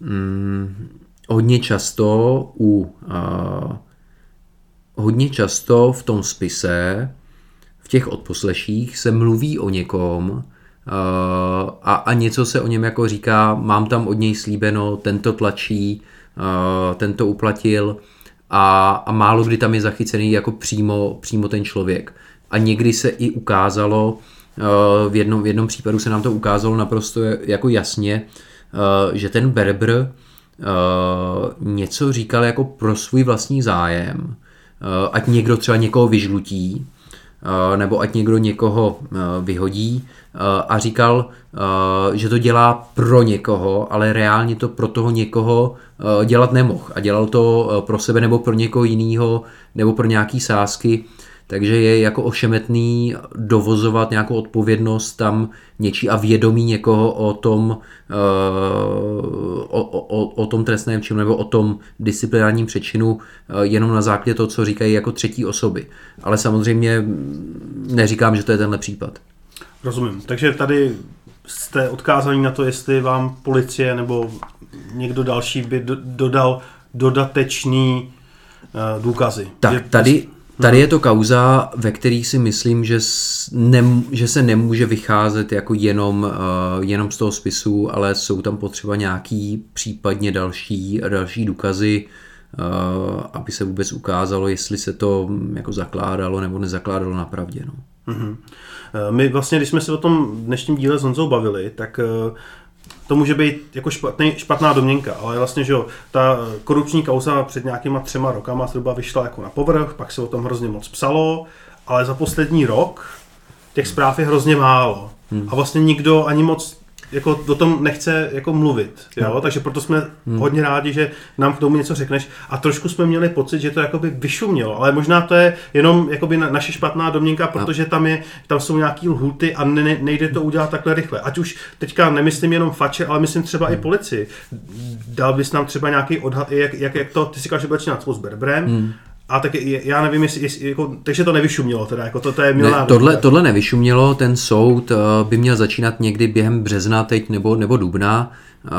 mm, hodně často u uh, hodně často v tom spise, v těch odposleších se mluví o někom uh, a, a něco se o něm jako říká, mám tam od něj slíbeno, tento tlačí, uh, tento uplatil a, a málo kdy tam je zachycený jako přímo, přímo ten člověk. A někdy se i ukázalo, uh, v jednom, v jednom případu se nám to ukázalo naprosto jako jasně, že ten Berber něco říkal jako pro svůj vlastní zájem, Eh, ať někdo třeba někoho vyžlutí, eh, nebo ať někdo někoho eh, vyhodí a říkal, že to dělá pro někoho, ale reálně to pro toho někoho dělat nemohl a dělal to pro sebe nebo pro někoho jiného nebo pro nějaký sázky takže je jako ošemetný dovozovat nějakou odpovědnost tam něčí a vědomí někoho o tom, eh, o, o, o tom trestném činu nebo o tom disciplinárním přečinu eh, jenom na základě toho, co říkají jako třetí osoby. Ale samozřejmě neříkám, že to je tenhle případ. Rozumím. Takže tady jste odkázaní na to, jestli vám policie nebo někdo další by dodal dodatečný uh, důkazy. Tak tady, Tady je to kauza, ve který si myslím, že, nem, že se nemůže vycházet jako jenom, uh, jenom z toho spisu, ale jsou tam potřeba nějaký případně další, další důkazy, uh, aby se vůbec ukázalo, jestli se to mm, jako zakládalo nebo nezakládalo na pravdě. No. Eh, My vlastně, když jsme se o tom dnešním díle s Honzou bavili, tak to může být jako špatný, špatná domněnka, ale vlastně, že jo, ta korupční kauza před nějakýma třema rokama zhruba vyšla jako na povrch, pak se o tom hrozně moc psalo, ale za poslední rok těch zpráv je hrozně málo. A vlastně nikdo ani moc jako o tom nechce jako mluvit, jo? takže proto jsme hodně rádi, že nám k tomu něco řekneš. A trošku jsme měli pocit, že to jakoby vyšumělo, ale možná to je jenom jakoby na, naše špatná domněnka, protože tam, je, tam jsou nějaký lhuty a ne, nejde to udělat takhle rychle. Ať už teďka nemyslím jenom fače, ale myslím třeba i policii. Dal bys nám třeba nějaký odhad, jak, jak, jak to, ty si říkal, že bude s Berbrem, a tak je- já nevím, jestli, jestli jako, takže to nevyšumělo teda, jako to, to je milá Ne, tohle, tohle nevyšumělo, ten soud eh, by měl začínat někdy během března teď nebo, nebo dubna. Eh,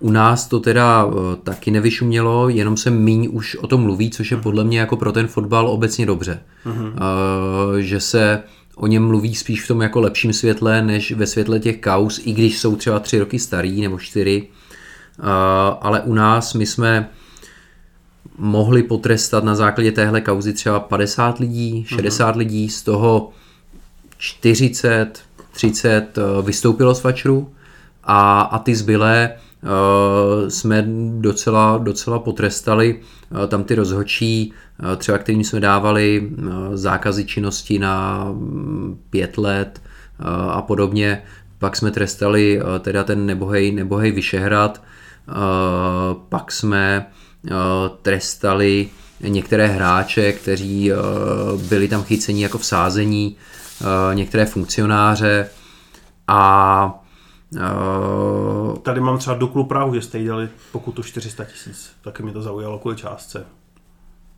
U nás to teda eh, taky nevyšumělo, jenom se míň už o tom mluví, což je podle mě jako pro ten fotbal obecně dobře. Eh, Že se o něm mluví spíš v tom jako lepším světle, než ve světle těch kaus, i když jsou třeba tři roky starý nebo čtyři. Eh, Ale u nás my jsme mohli potrestat na základě téhle kauzy třeba 50 lidí, 60 lidí, z toho 40, 30 eh, vystoupilo z fačru a, a ty zbylé uh, jsme docela, docela potrestali. Uh, tam ty rozhočí, uh, třeba kterým jsme dávali uh, zákazy činnosti na mm, pět let uh, a podobně, pak jsme trestali uh, teda ten nebohej, nebohej Vyšehrad, uh, pak jsme trestali některé hráče, kteří uh, byli tam chyceni jako v sázení, uh, některé funkcionáře a Tady mám třeba Duklu Prahu, že jste jí dali pokutu 400 tisíc. Taky mi to zaujalo kvůli částce.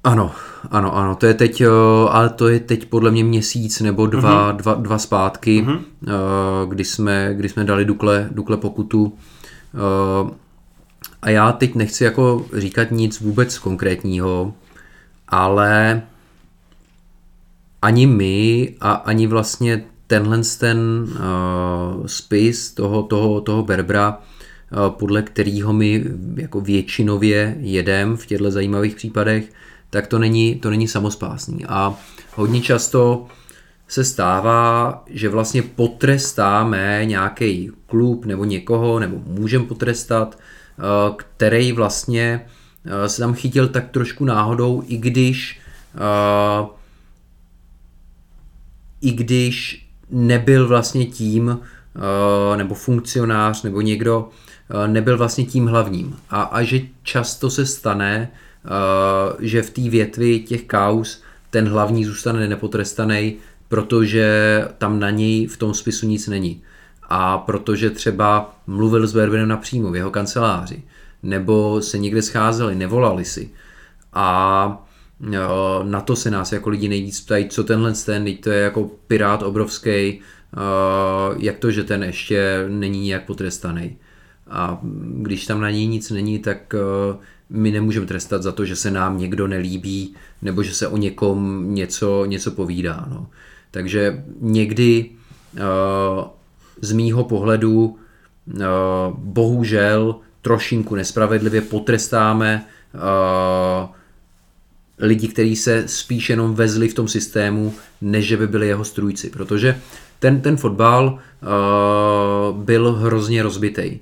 ano, ano, ano, to je teď, ale to je teď podle mě měsíc nebo dva, mm-hmm. dva, dva zpátky, mm-hmm. kdy, jsme, kdy jsme dali Dukle, Dukle pokutu. A já teď nechci jako říkat nic vůbec konkrétního, ale ani my a ani vlastně tenhle ten uh, spis toho, toho, toho Berbra, uh, podle kterého my jako většinově jedem v těchto zajímavých případech, tak to není, to není samospásný. A hodně často se stává, že vlastně potrestáme nějaký klub nebo někoho, nebo můžeme potrestat, uh, který vlastně uh, se tam chytil tak trošku náhodou, i když uh, i když nebyl vlastně tím, eh, nebo funkcionář, nebo někdo eh, nebyl vlastně tím hlavním. A, a že často se stane, eh, že v té větvi těch kaus ten hlavní zůstane nepotrestaný, protože tam na něj v tom spisu nic není. A protože třeba mluvil s Berbenem napřímo v jeho kanceláři, nebo se někde scházeli, nevolali si. A Jo, na to se nás jako lidi nejvíc ptají, co tenhle ten, to je jako pirát obrovský, jak to, že ten ještě není nějak potrestaný. A když tam na něj nic není, tak eh, my nemůžeme trestat za to, že se nám někdo nelíbí, nebo že se o někom něco, něco povídá. No. Takže někdy z mýho pohledu eh, bohužel trošinku nespravedlivě potrestáme lidi, kteří se spíš jenom vezli v tom systému, než že by byli jeho strůjci, protože ten, ten fotbal uh, byl hrozně rozbitý.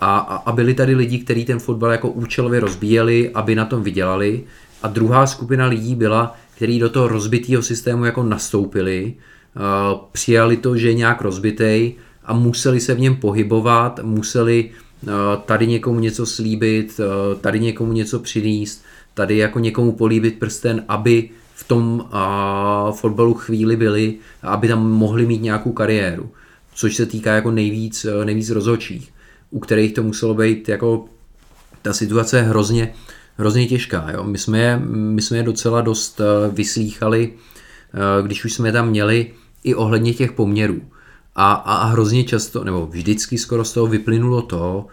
A, a, byli tady lidi, kteří ten fotbal jako účelově rozbíjeli, aby na tom vydělali. A druhá skupina lidí byla, kteří do toho rozbitého systému jako nastoupili, přijali to, že je nějak rozbitý a museli se v něm pohybovat, museli uh, tady někomu něco slíbit, uh, tady někomu něco přinést, tady jako někomu políbit prsten, aby v tom uh, fotbalu chvíli byli aby tam mohli mít nějakou kariéru. Což se týká jako nejvíc, nejvíc rozhodčích, u kterých to muselo být jako ta situace je hrozně, hrozně těžká. Jo? My, jsme je, my jsme je docela dost vyslýchali, když už jsme je tam měli i ohledně těch poměrů. A, a hrozně často, nebo vždycky skoro z toho vyplynulo to,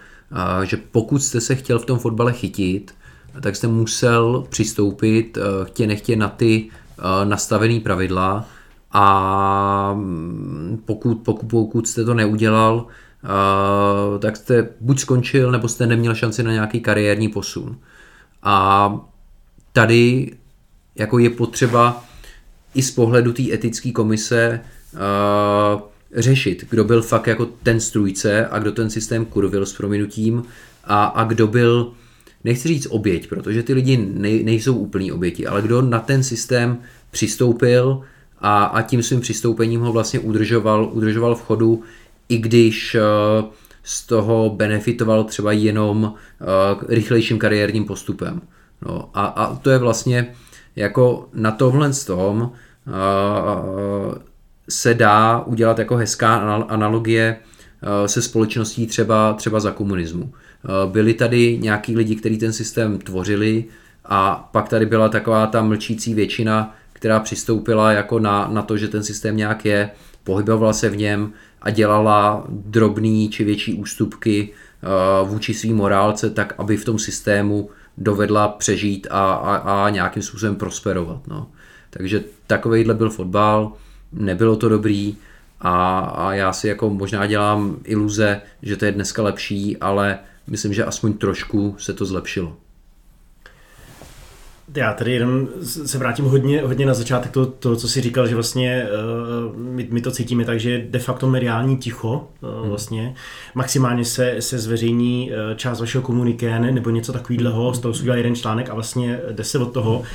že pokud jste se chtěl v tom fotbale chytit, tak jste musel přistoupit chtě nechtě na ty nastavený pravidla a mm, pokud, pokud, pokud jste to neudělal, tak jste buď skončil, nebo jste neměl šanci na nějaký kariérní posun. A tady jako je potřeba i z pohledu té etické komise řešit, kdo byl fakt jako ten strůjce a kdo ten systém kurvil s prominutím a, a kdo byl, nechci říct oběť, protože ty lidi nej, nejsou úplný oběti, ale kdo na ten systém přistoupil a, a tím svým přistoupením ho vlastně udržoval, udržoval v chodu, i když uh, z toho benefitoval třeba jenom uh, rychlejším kariérním postupem. No, a, a to je vlastně jako na tohle z tom uh, se dá udělat jako hezká analogie uh, se společností třeba, třeba za komunismu. Uh, byli tady nějaký lidi, kteří ten systém tvořili a pak tady byla taková ta mlčící většina, která přistoupila jako na, na to, že ten systém nějak je, pohybovala se v něm a dělala drobný či větší ústupky uh, vůči svým morálce, tak aby v tom systému dovedla přežít a, a, a nějakým způsobem prosperovat. No. Takže takovýhle byl fotbal, nebylo to dobrý a, a já si jako možná dělám iluze, že to je dneska lepší, ale myslím, že aspoň trošku se to zlepšilo. Já tady jenom se vrátím hodně, hodně na začátek toho, to, co jsi říkal, že vlastně uh, my, my to cítíme tak, že de facto mediální ticho uh, hmm. vlastně. Maximálně se, se zveřejní uh, část vašeho komuniké nebo něco takového, z toho udělal jeden článek a vlastně jde se od toho. Uh,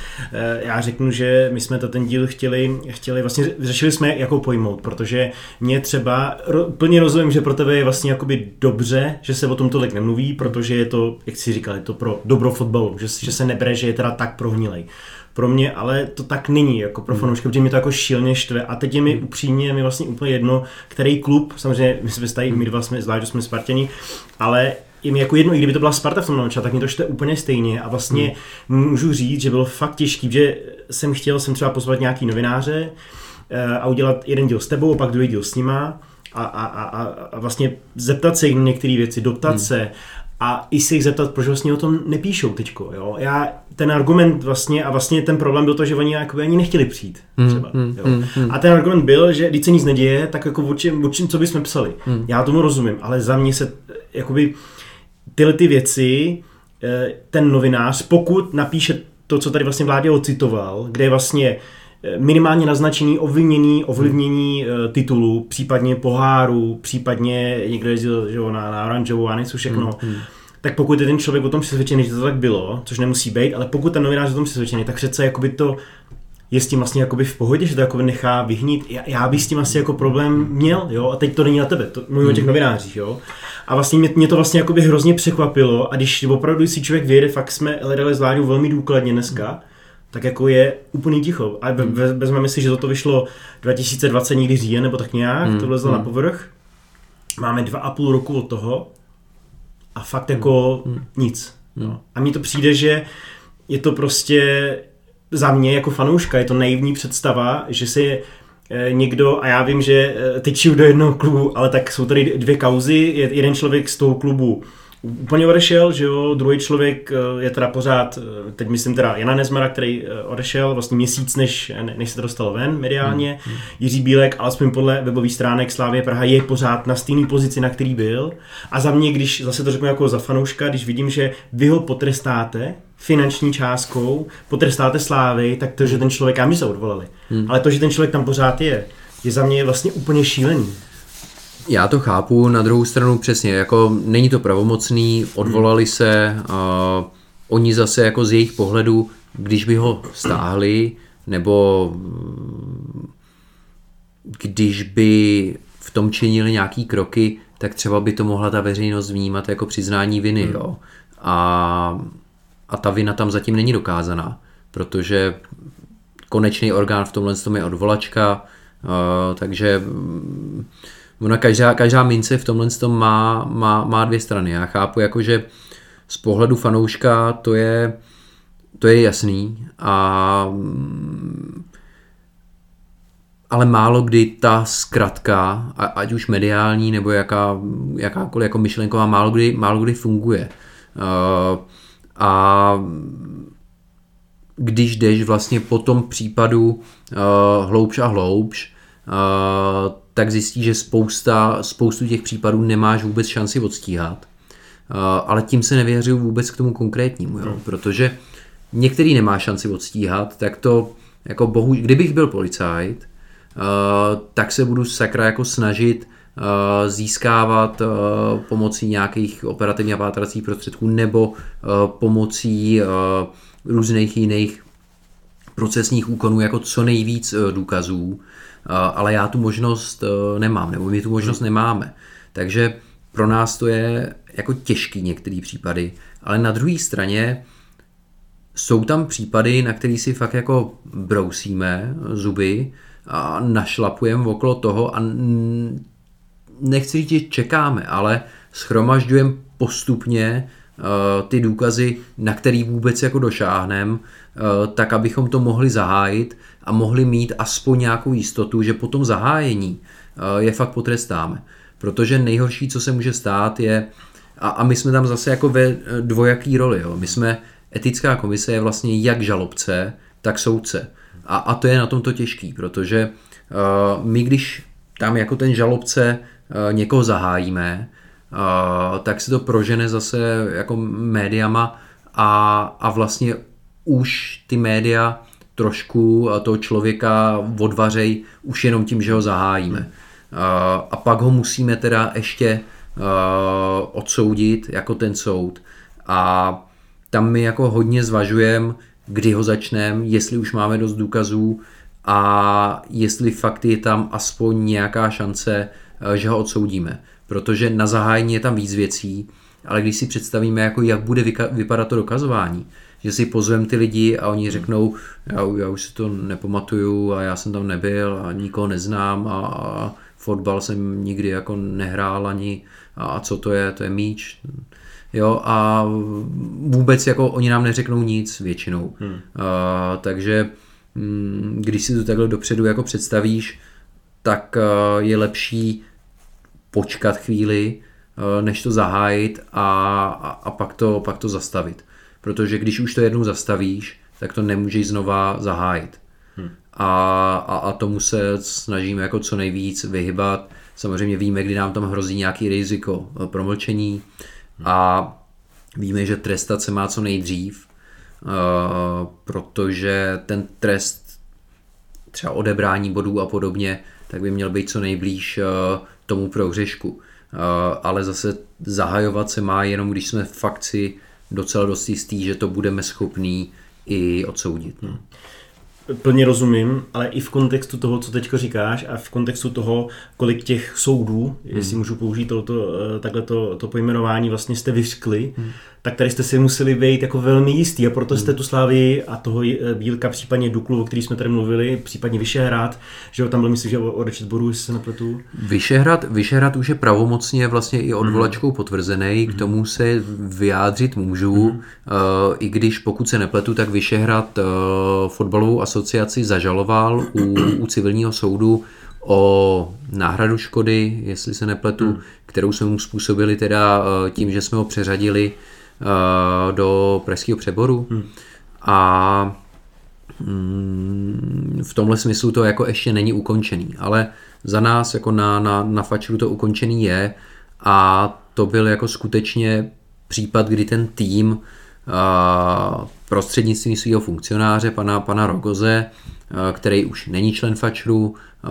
já řeknu, že my jsme to ten díl chtěli, chtěli vlastně řešili jsme, jako pojmout, protože mě třeba ro, plně rozumím, že pro tebe je vlastně jakoby dobře, že se o tom tolik nemluví, protože je to, jak jsi říkal, je to pro dobro fotbalu, že, že se nebere, že je teda tak prohnilej. Pro mě ale to tak není, jako pro hmm. fanoušky, protože mě to jako šíleně štve. A teď je mi hmm. upřímně, mi vlastně úplně jedno, který klub, samozřejmě my jsme tady, my dva jsme, zvlášť jsme Spartěni, ale je mi jako jedno, i kdyby to byla Sparta v tom noča, tak mě to štve úplně stejně a vlastně hmm. můžu říct, že bylo fakt těžký, že jsem chtěl jsem třeba pozvat nějaký novináře eh, a udělat jeden díl s tebou, a pak druhý díl s nima a, a, a, a vlastně zeptat se na některé věci, doptat hmm. se a i se jich zeptat, proč vlastně o tom nepíšou teďko, jo. Já ten argument vlastně, a vlastně ten problém byl to, že oni jako ani nechtěli přijít hmm, třeba, mm, jo. Mm, mm. A ten argument byl, že když se nic neděje, tak jako o čem, o čem co bychom psali. Mm. Já tomu rozumím, ale za mě se, jakoby, tyhle ty věci, eh, ten novinář, pokud napíše to, co tady vlastně vládě ocitoval, kde je vlastně eh, minimálně naznačený ovlivnění, ovlivnění hmm. titulu, případně poháru, případně někdo jezdil že, na, na oranžovou a něco všechno, hmm tak pokud je ten člověk o tom přesvědčený, že to tak bylo, což nemusí být, ale pokud ten novinář je o tom přesvědčený, tak přece jakoby to je s tím vlastně jakoby v pohodě, že to jakoby nechá vyhnít. Já, já bych s tím asi jako problém měl, jo, a teď to není na tebe, to mluvím o těch mhm. novinářích, jo. A vlastně mě, mě to vlastně jakoby hrozně překvapilo a když opravdu si člověk vyjede, fakt jsme hledali zvládu velmi důkladně dneska, tak jako je úplný ticho. A ve, vezmeme si, že toto vyšlo 2020 někdy říjen, nebo tak nějak, mm. to vlezlo mm. na povrch. Máme dva a půl roku od toho a fakt jako hmm. hmm. nic. Hmm. No. A mně to přijde, že je to prostě za mě jako fanouška, je to naivní představa, že si eh, někdo, a já vím, že eh, tyčí do jednoho klubu, ale tak jsou tady dvě kauzy, jeden člověk z toho klubu úplně odešel, že jo, druhý člověk eh, je teda pořád, eh, teď myslím teda Jana Nezmara, který eh, odešel vlastně měsíc, než, než se to dostalo ven mediálně, hmm, hmm. Jiří Bílek, alespoň podle webových stránek Slávě Praha, je pořád na stejné pozici, na který byl a za mě, když zase to řeknu jako za fanouška, když vidím, že vy ho potrestáte, finanční částkou, potrestáte Slávy, tak to, že ten člověk, já mi se odvolali, hmm. ale to, že ten člověk tam pořád je, je za mě vlastně úplně šílený. Já to chápu, na druhou stranu přesně, jako není to pravomocný, odvolali se, uh, oni zase jako z jejich pohledu, když by ho stáhli, nebo když by v tom činili nějaký kroky, tak třeba by to mohla ta veřejnost vnímat jako přiznání viny. Hmm. Jo. A, a ta vina tam zatím není dokázaná, protože konečný orgán v tomhle tom je odvolačka, uh, takže ona každá, každá mince v tomhle tom má, má, má dvě strany. Já chápu, jako, že z pohledu fanouška to je, to je jasný, a, ale málo kdy ta zkratka, ať už mediální nebo jaká, jakákoliv jako myšlenková, málo kdy, málo kdy funguje. Uh, a když jdeš vlastně po tom případu uh, hloubš a hloubš, tak zjistíš, že spousta, spoustu těch případů nemáš vůbec šanci odstíhat. Ale tím se nevěřuju vůbec k tomu konkrétnímu, jo? protože některý nemá šanci odstíhat, tak to jako bohu, kdybych byl policajt, tak se budu sakra jako snažit získávat pomocí nějakých operativně pátracích prostředků nebo pomocí různých jiných procesních úkonů jako co nejvíc uh, důkazů, ale já tu možnost uh, nemám, nebo my tu možnost nemáme. Takže pro nás to je jako těžký některé případy, ale na druhé straně jsou tam případy, na který si fakt jako brousíme zuby a našlapujeme okolo toho a nechci říct, že čekáme, ale schromažďujeme postupně uh, ty důkazy, na který vůbec jako došáhneme, uh, tak abychom to mohli zahájit a mohli mít aspoň nějakou jistotu, že po tom zahájení uh, je fakt potrestáme. Protože nejhorší, co se může stát, je, a, a my jsme tam zase jako ve dvojaký roli, jo. my jsme etická komise je vlastně jak žalobce, tak soudce. A, a to je na tom to těžký, protože uh, my když tam jako ten žalobce uh, někoho zahájíme, uh, tak se to prožene zase jako médiama a, a vlastně už ty média trošku toho člověka odvařej už jenom tím, že ho zahájíme. Uh, a pak ho musíme teda ještě uh, odsoudit jako ten soud. A tam my jako hodně zvažujeme, kdy ho začneme, jestli už máme dost důkazů a jestli fakt je tam aspoň nějaká šance, eh, že ho odsoudíme. Protože na zahájení je tam víc věcí, ale když si představíme, jako jak bude vypadat to dokazování, že si pozveme ty lidi a oni řeknou, já, já už si to nepamatuju a já jsem tam nebyl a nikoho neznám a, a fotbal jsem nikdy jako nehrál ani a, a co to je, to je míč jo, a vůbec jako oni nám neřeknou nic většinou. Hmm. Uh, takže um, když si to takhle dopředu jako představíš, tak je lepší počkat chvíli, než to zahájit a, a, a pak, to, pak to zastavit. Protože když už to jednou zastavíš, tak to nemůžeš znova zahájit. Hmm. A, a, a tomu se snažíme jako co nejvíc vyhybat. Samozřejmě víme, kdy nám tam hrozí nějaký riziko promlčení, a víme, že trestat se má co nejdřív, uh, protože ten trest třeba odebrání bodů a podobně, tak by měl být co nejblíž uh, tomu prohřešku. Ale zase zahajovat se má jenom, když jsme fakt si docela dost jistý, že to budeme schopní i odsoudit. No. Plně rozumím, ale i v kontextu toho, co teď říkáš a v kontextu toho, kolik těch soudů, hmm. jestli můžu použít to, to, takhle to, to pojmenování, vlastně jste vyřkli, hmm tak tady jste si museli být jako velmi jistý a proto jste hmm. tu Slávy a toho eh, Bílka, případně Duklu, o který jsme tady mluvili, případně Vyšehrad, že jo, tam byl myslím, že o boru, jestli se nepletu. Vyšehrad, Vyšehrad už je pravomocně vlastně i odvolačkou hmm. potvrzený, k tomu se vyjádřit můžu, hmm. uh, i když pokud se nepletu, tak Vyšehrad uh, fotbalovou asociaci zažaloval u, u civilního soudu o náhradu škody, jestli se nepletu, hmm. kterou jsme mu způsobili teda tím, že jsme ho přeřadili do pražského přeboru. Hmm. A mm, v tomhle smyslu to jako ještě není ukončený, ale za nás jako na, na, na Fačru to ukončený je a to byl jako skutečně případ, kdy ten tým a, eh, prostřednictvím svého funkcionáře, pana, pana Rogoze, a, eh, který už není člen Fačru, a,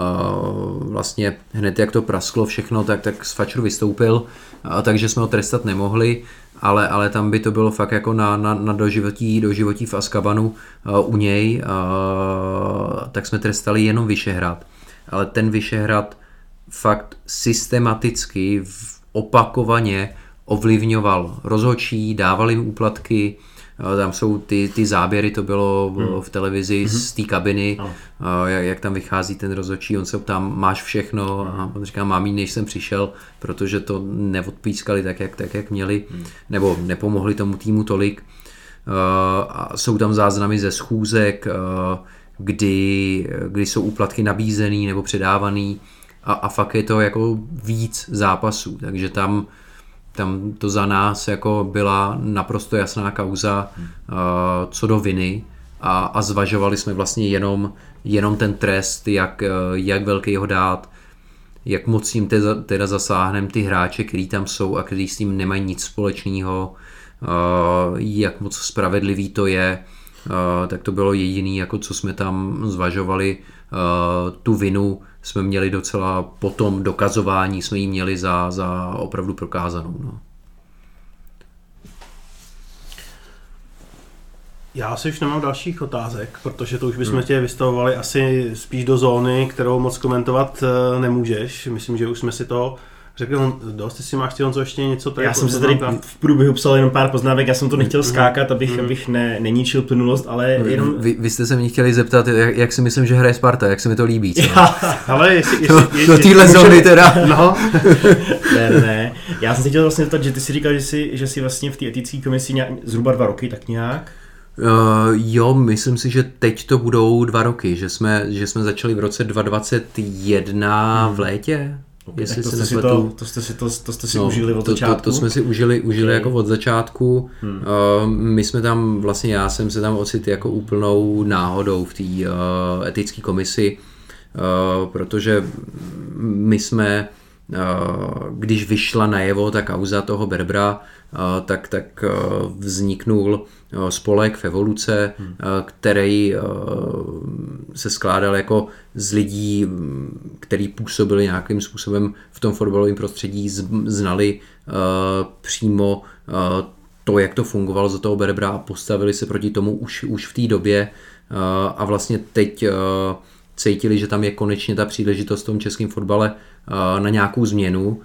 vlastně hned jak to prasklo všechno, tak, tak z Fačru vystoupil, a, takže jsme ho trestat nemohli ale, ale tam by to bylo fakt jako na, na, na doživotí, doživotí v Askabanu uh, u něj, uh, tak jsme trestali jenom Vyšehrad. Ale ten Vyšehrad fakt systematicky, opakovaně ovlivňoval rozhočí, dával jim úplatky, tam jsou ty, ty záběry, to bylo hmm. v televizi hmm. z té kabiny, no. jak, jak tam vychází ten rozhodčí, on se ptá, máš všechno hmm. a on říká, mám jí, než jsem přišel, protože to neodpískali tak, jak, tak, jak měli, hmm. nebo nepomohli tomu týmu tolik. A jsou tam záznamy ze schůzek, kdy, kdy jsou úplatky nabízený nebo předávaný a, a fakt je to jako víc zápasů, takže tam tam to za nás jako byla naprosto jasná kauza uh, co do viny. A, a zvažovali jsme vlastně jenom, jenom ten trest, jak, jak velký ho dát, jak moc jim teda, teda zasáhneme ty hráče, kteří tam jsou a kteří s tím nemají nic společného, jak moc spravedlivý to je, tak to bylo jediné, jako co jsme tam zvažovali. Tu vinu jsme měli docela po tom dokazování, jsme ji měli za, za opravdu prokázanou. No. Já asi už nemám dalších otázek, protože to už bychom hmm. tě vystavovali asi spíš do zóny, kterou moc komentovat eh, nemůžeš. Myslím, že už jsme si to řekli, on, dost, jestli máš ty co ještě něco tady Já jsem se tady v průběhu psal jenom pár poznámek, já jsem to nechtěl hmm. skákat, abych, mm. abych ne, neníčil plynulost, ale jenom... Vy, vy, jste se mě chtěli zeptat, jak, jak, si myslím, že hraje Sparta, jak se mi to líbí, co? [LAUGHS] ale jestli, jestli, do téhle zóny teda. [LAUGHS] No. [LAUGHS] ne, ne, já jsem se chtěl vlastně zeptat, že ty si říkal, že jsi, že jsi vlastně v té etické komisi nějak, zhruba dva roky, tak nějak. Uh, jo, myslím si, že teď to budou dva roky, že jsme, že jsme začali v roce 2021 hmm. v létě. Okay, to, jste si to, to, jste si, to, to jste si no, užili od začátku? To, to, to jsme si užili, užili okay. jako od začátku. Hmm. Uh, my jsme tam, vlastně já jsem se tam ocit jako úplnou náhodou v té uh, etické komisi, uh, protože my jsme, když vyšla najevo ta kauza toho Berbra, tak, tak vzniknul spolek v evoluce, hmm. který se skládal jako z lidí, který působili nějakým způsobem v tom fotbalovém prostředí, znali přímo to, jak to fungovalo za toho Berbra a postavili se proti tomu už, už v té době a vlastně teď cítili, že tam je konečně ta příležitost v tom českém fotbale na nějakou změnu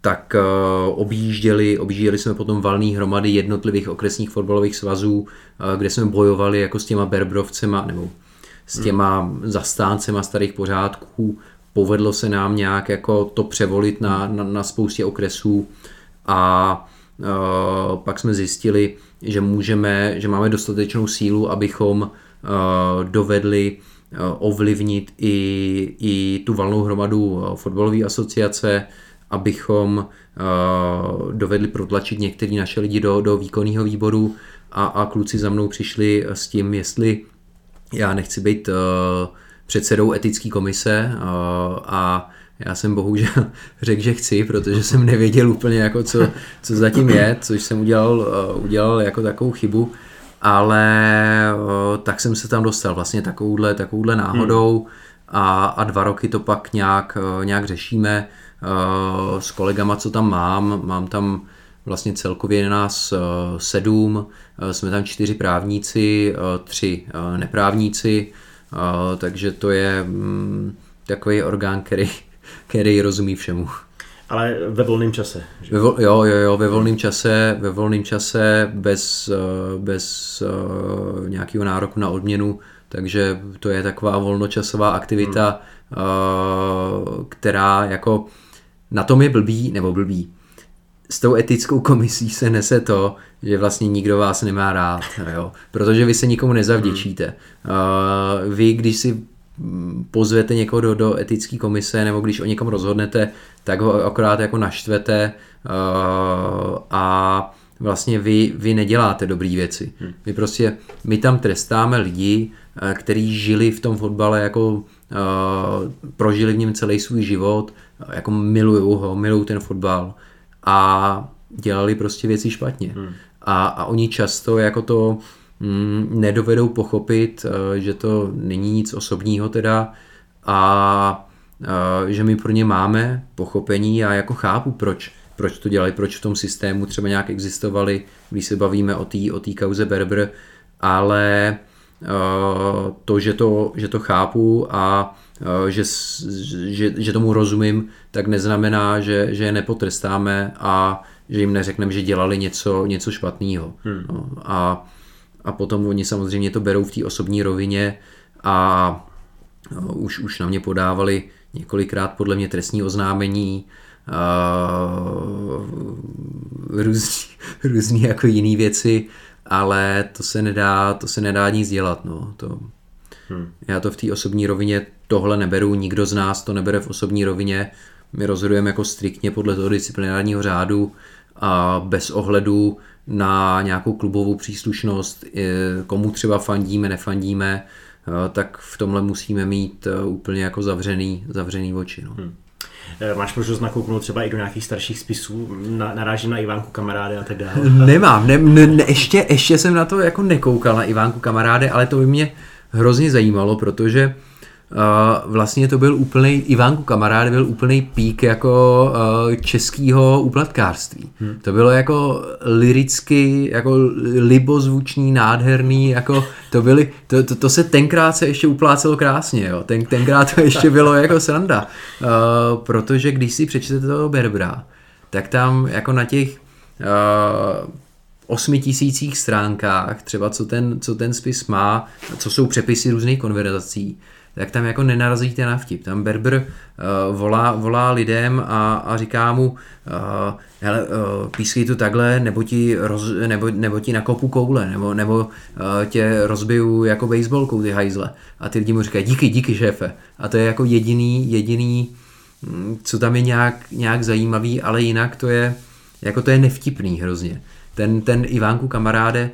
tak uh, objížděli, objížděli jsme potom valný hromady jednotlivých okresních fotbalových svazů, kde jsme bojovali jako s těma Berbrovcema, nebo s těma hmm. zastáncema starých pořádků. Povedlo se nám nějak jako to převolit na, na, na spoustě okresů a uh, pak jsme zjistili, že můžeme, že máme dostatečnou sílu, abychom uh, dovedli ovlivnit i, i tu valnou hromadu fotbalové asociace, abychom uh, dovedli protlačit některý naše lidi do, do výkonného výboru a, a kluci za mnou přišli s tím, jestli já nechci být předsedou etické komise a já jsem bohužel [LAUGHS] řekl, že chci, protože jsem nevěděl úplně, jako co, co zatím je, což jsem udělal, udělal jako takovou chybu, ale uh, tak jsem se tam dostal vlastně takovouhle, takovouhle náhodou hmm. a, a dva roky to pak nějak, uh, nějak řešíme. Eh, s kolegama, co tam mám. Mám tam vlastně celkově nás eh, sedm, eh, jsme tam čtyři právníci, tři neprávníci, takže to je mm, takový orgán, který, [LAUGHS] který rozumí všemu. Ale ve volném čase. Že? Ve, jo, jo, jo, ve volném čase, ve volném čase bez, bez uh, nějakého nároku na odměnu, takže to je taková volnočasová aktivita, hmm. uh, která jako na tom je blbý, nebo blbý. S tou etickou komisí se nese to, že vlastně nikdo vás nemá rád, jo? protože vy se nikomu nezavděčíte. Uh, vy, když si pozvete někoho do, do etické komise nebo když o někom rozhodnete, tak ho akorát jako naštvete uh, a vlastně vy, vy neděláte dobré věci. Hmm. My prostě, my tam trestáme lidi, uh, kteří žili v tom fotbale jako uh, prožili v něm celý svůj život, jako miluju ho, miluju ten fotbal a dělali prostě věci špatně. Hmm. A, a oni často jako to mm, nedovedou pochopit, uh, že to není nic osobního teda a že my pro ně máme pochopení a jako chápu, proč, proč to dělají, proč v tom systému třeba nějak existovali, když se bavíme o té o kauze Berber, ale uh, to, že to, že to chápu a Eh, že, že, že tomu rozumím, tak neznamená, že, že je nepotrestáme a že jim neřekneme, že dělali něco, něco špatného. Hmm. No, a, a potom oni samozřejmě to berou v té osobní rovině a no, už, už na mě podávali několikrát podle mě trestní oznámení, uh, různý, různý jako jiný věci, ale to se nedá, to se nedá nic dělat. No. To, Hmm. Já to v té osobní rovině tohle neberu, nikdo z nás to nebere v osobní rovině. My rozhodujeme jako striktně podle toho disciplinárního řádu a bez ohledu na nějakou klubovou příslušnost, komu třeba fandíme, nefandíme, tak v tomhle musíme mít úplně jako zavřený, zavřený oči. No. Hmm. Máš možnost nakouknout třeba i do nějakých starších spisů, na, narážím na Ivánku kamarády a tak dále? [LAUGHS] Nemám, ne, ne, ještě, ještě jsem na to jako nekoukal na Ivánku kamarády, ale to by mě hrozně zajímalo, protože Uh, vlastně to byl úplný, Ivánku kamarád byl úplný pík jako uh, českého úplatkářství. Hmm. To bylo jako liricky, jako libozvuční, nádherný, jako to byly, to, to, to se tenkrát se ještě uplácelo krásně, jo. Ten, tenkrát to ještě bylo jako sranda. Uh, protože když si přečtete toho Berbra, tak tam jako na těch uh, osmi tisících stránkách, třeba co ten, co ten spis má, co jsou přepisy různých konverzací, tak tam jako nenarazíte na vtip. Tam Berber uh, volá, volá lidem a, a říká mu, uh, hele, uh, pískej to takhle, nebo ti, roz, nebo, nebo ti nakopu koule, nebo, nebo uh, tě rozbiju jako baseballkou ty hajzle. A ty lidi mu říkají, díky, díky šéfe. A to je jako jediný, jediný, hm, co tam je nějak, nějak zajímavý, ale jinak to je, jako to je nevtipný hrozně. Ten, ten Ivánku kamaráde,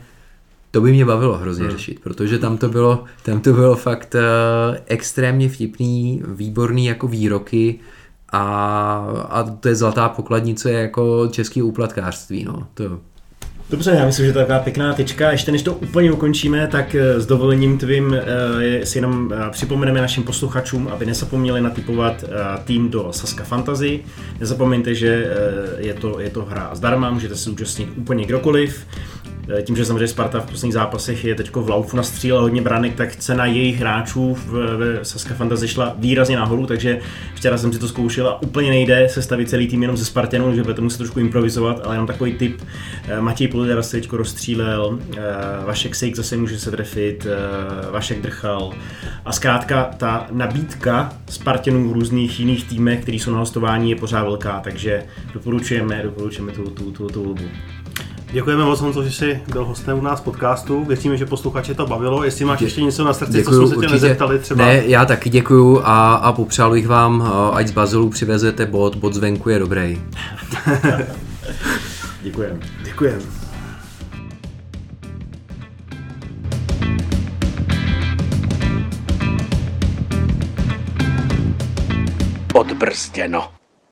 to by mě bavilo hrozně hmm. řešit, protože tam to bylo, tam to bylo fakt uh, extrémně vtipný, výborný jako výroky a, a to je zlatá pokladnice jako český úplatkářství. No. To, Dobře, já myslím, že to je taková pěkná tečka. Ještě než to úplně ukončíme, tak eh, s dovolením tvým eh, si jenom připomeneme našim posluchačům, aby nezapomněli natypovat tým do Saska Fantasy. Nezapomeňte, že je to, je to hra zdarma, můžete se účastnit úplně kdokoliv. Eh, tím, že samozřejmě Sparta v posledních zápasech je teď v laufu na stříle hodně branek, tak cena jejich hráčů ve Saska Fantasy šla výrazně nahoru, takže včera jsem si to zkoušel a úplně nejde sestavit celý tým jenom ze Spartanů, že budete muset trošku improvizovat, ale jenom takový typ. Eh, Matěj Polidera se teďko rozstřílel, eh, Vašek Sejk zase může se trefit, Vašek Drchal a zkrátka ta nabídka Spartanů v různých jiných týmech, který jsou na hostování, je pořád velká, takže doporučujeme, doporučujeme tu, tu, tu, tu volbu. Děkujeme moc, Honzo, že jsi byl hostem u nás podcastu. Věříme, že posluchače to bavilo. Jestli máš ještě něco na srdci, děkuju, co jsme se tě určitě. nezeptali třeba. Ne, já taky děkuju a, a popřál bych vám, ať z Bazilu přivezete bod, bod zvenku je dobrý. [LAUGHS] Děkujeme. Děkujeme. Odbrzděno.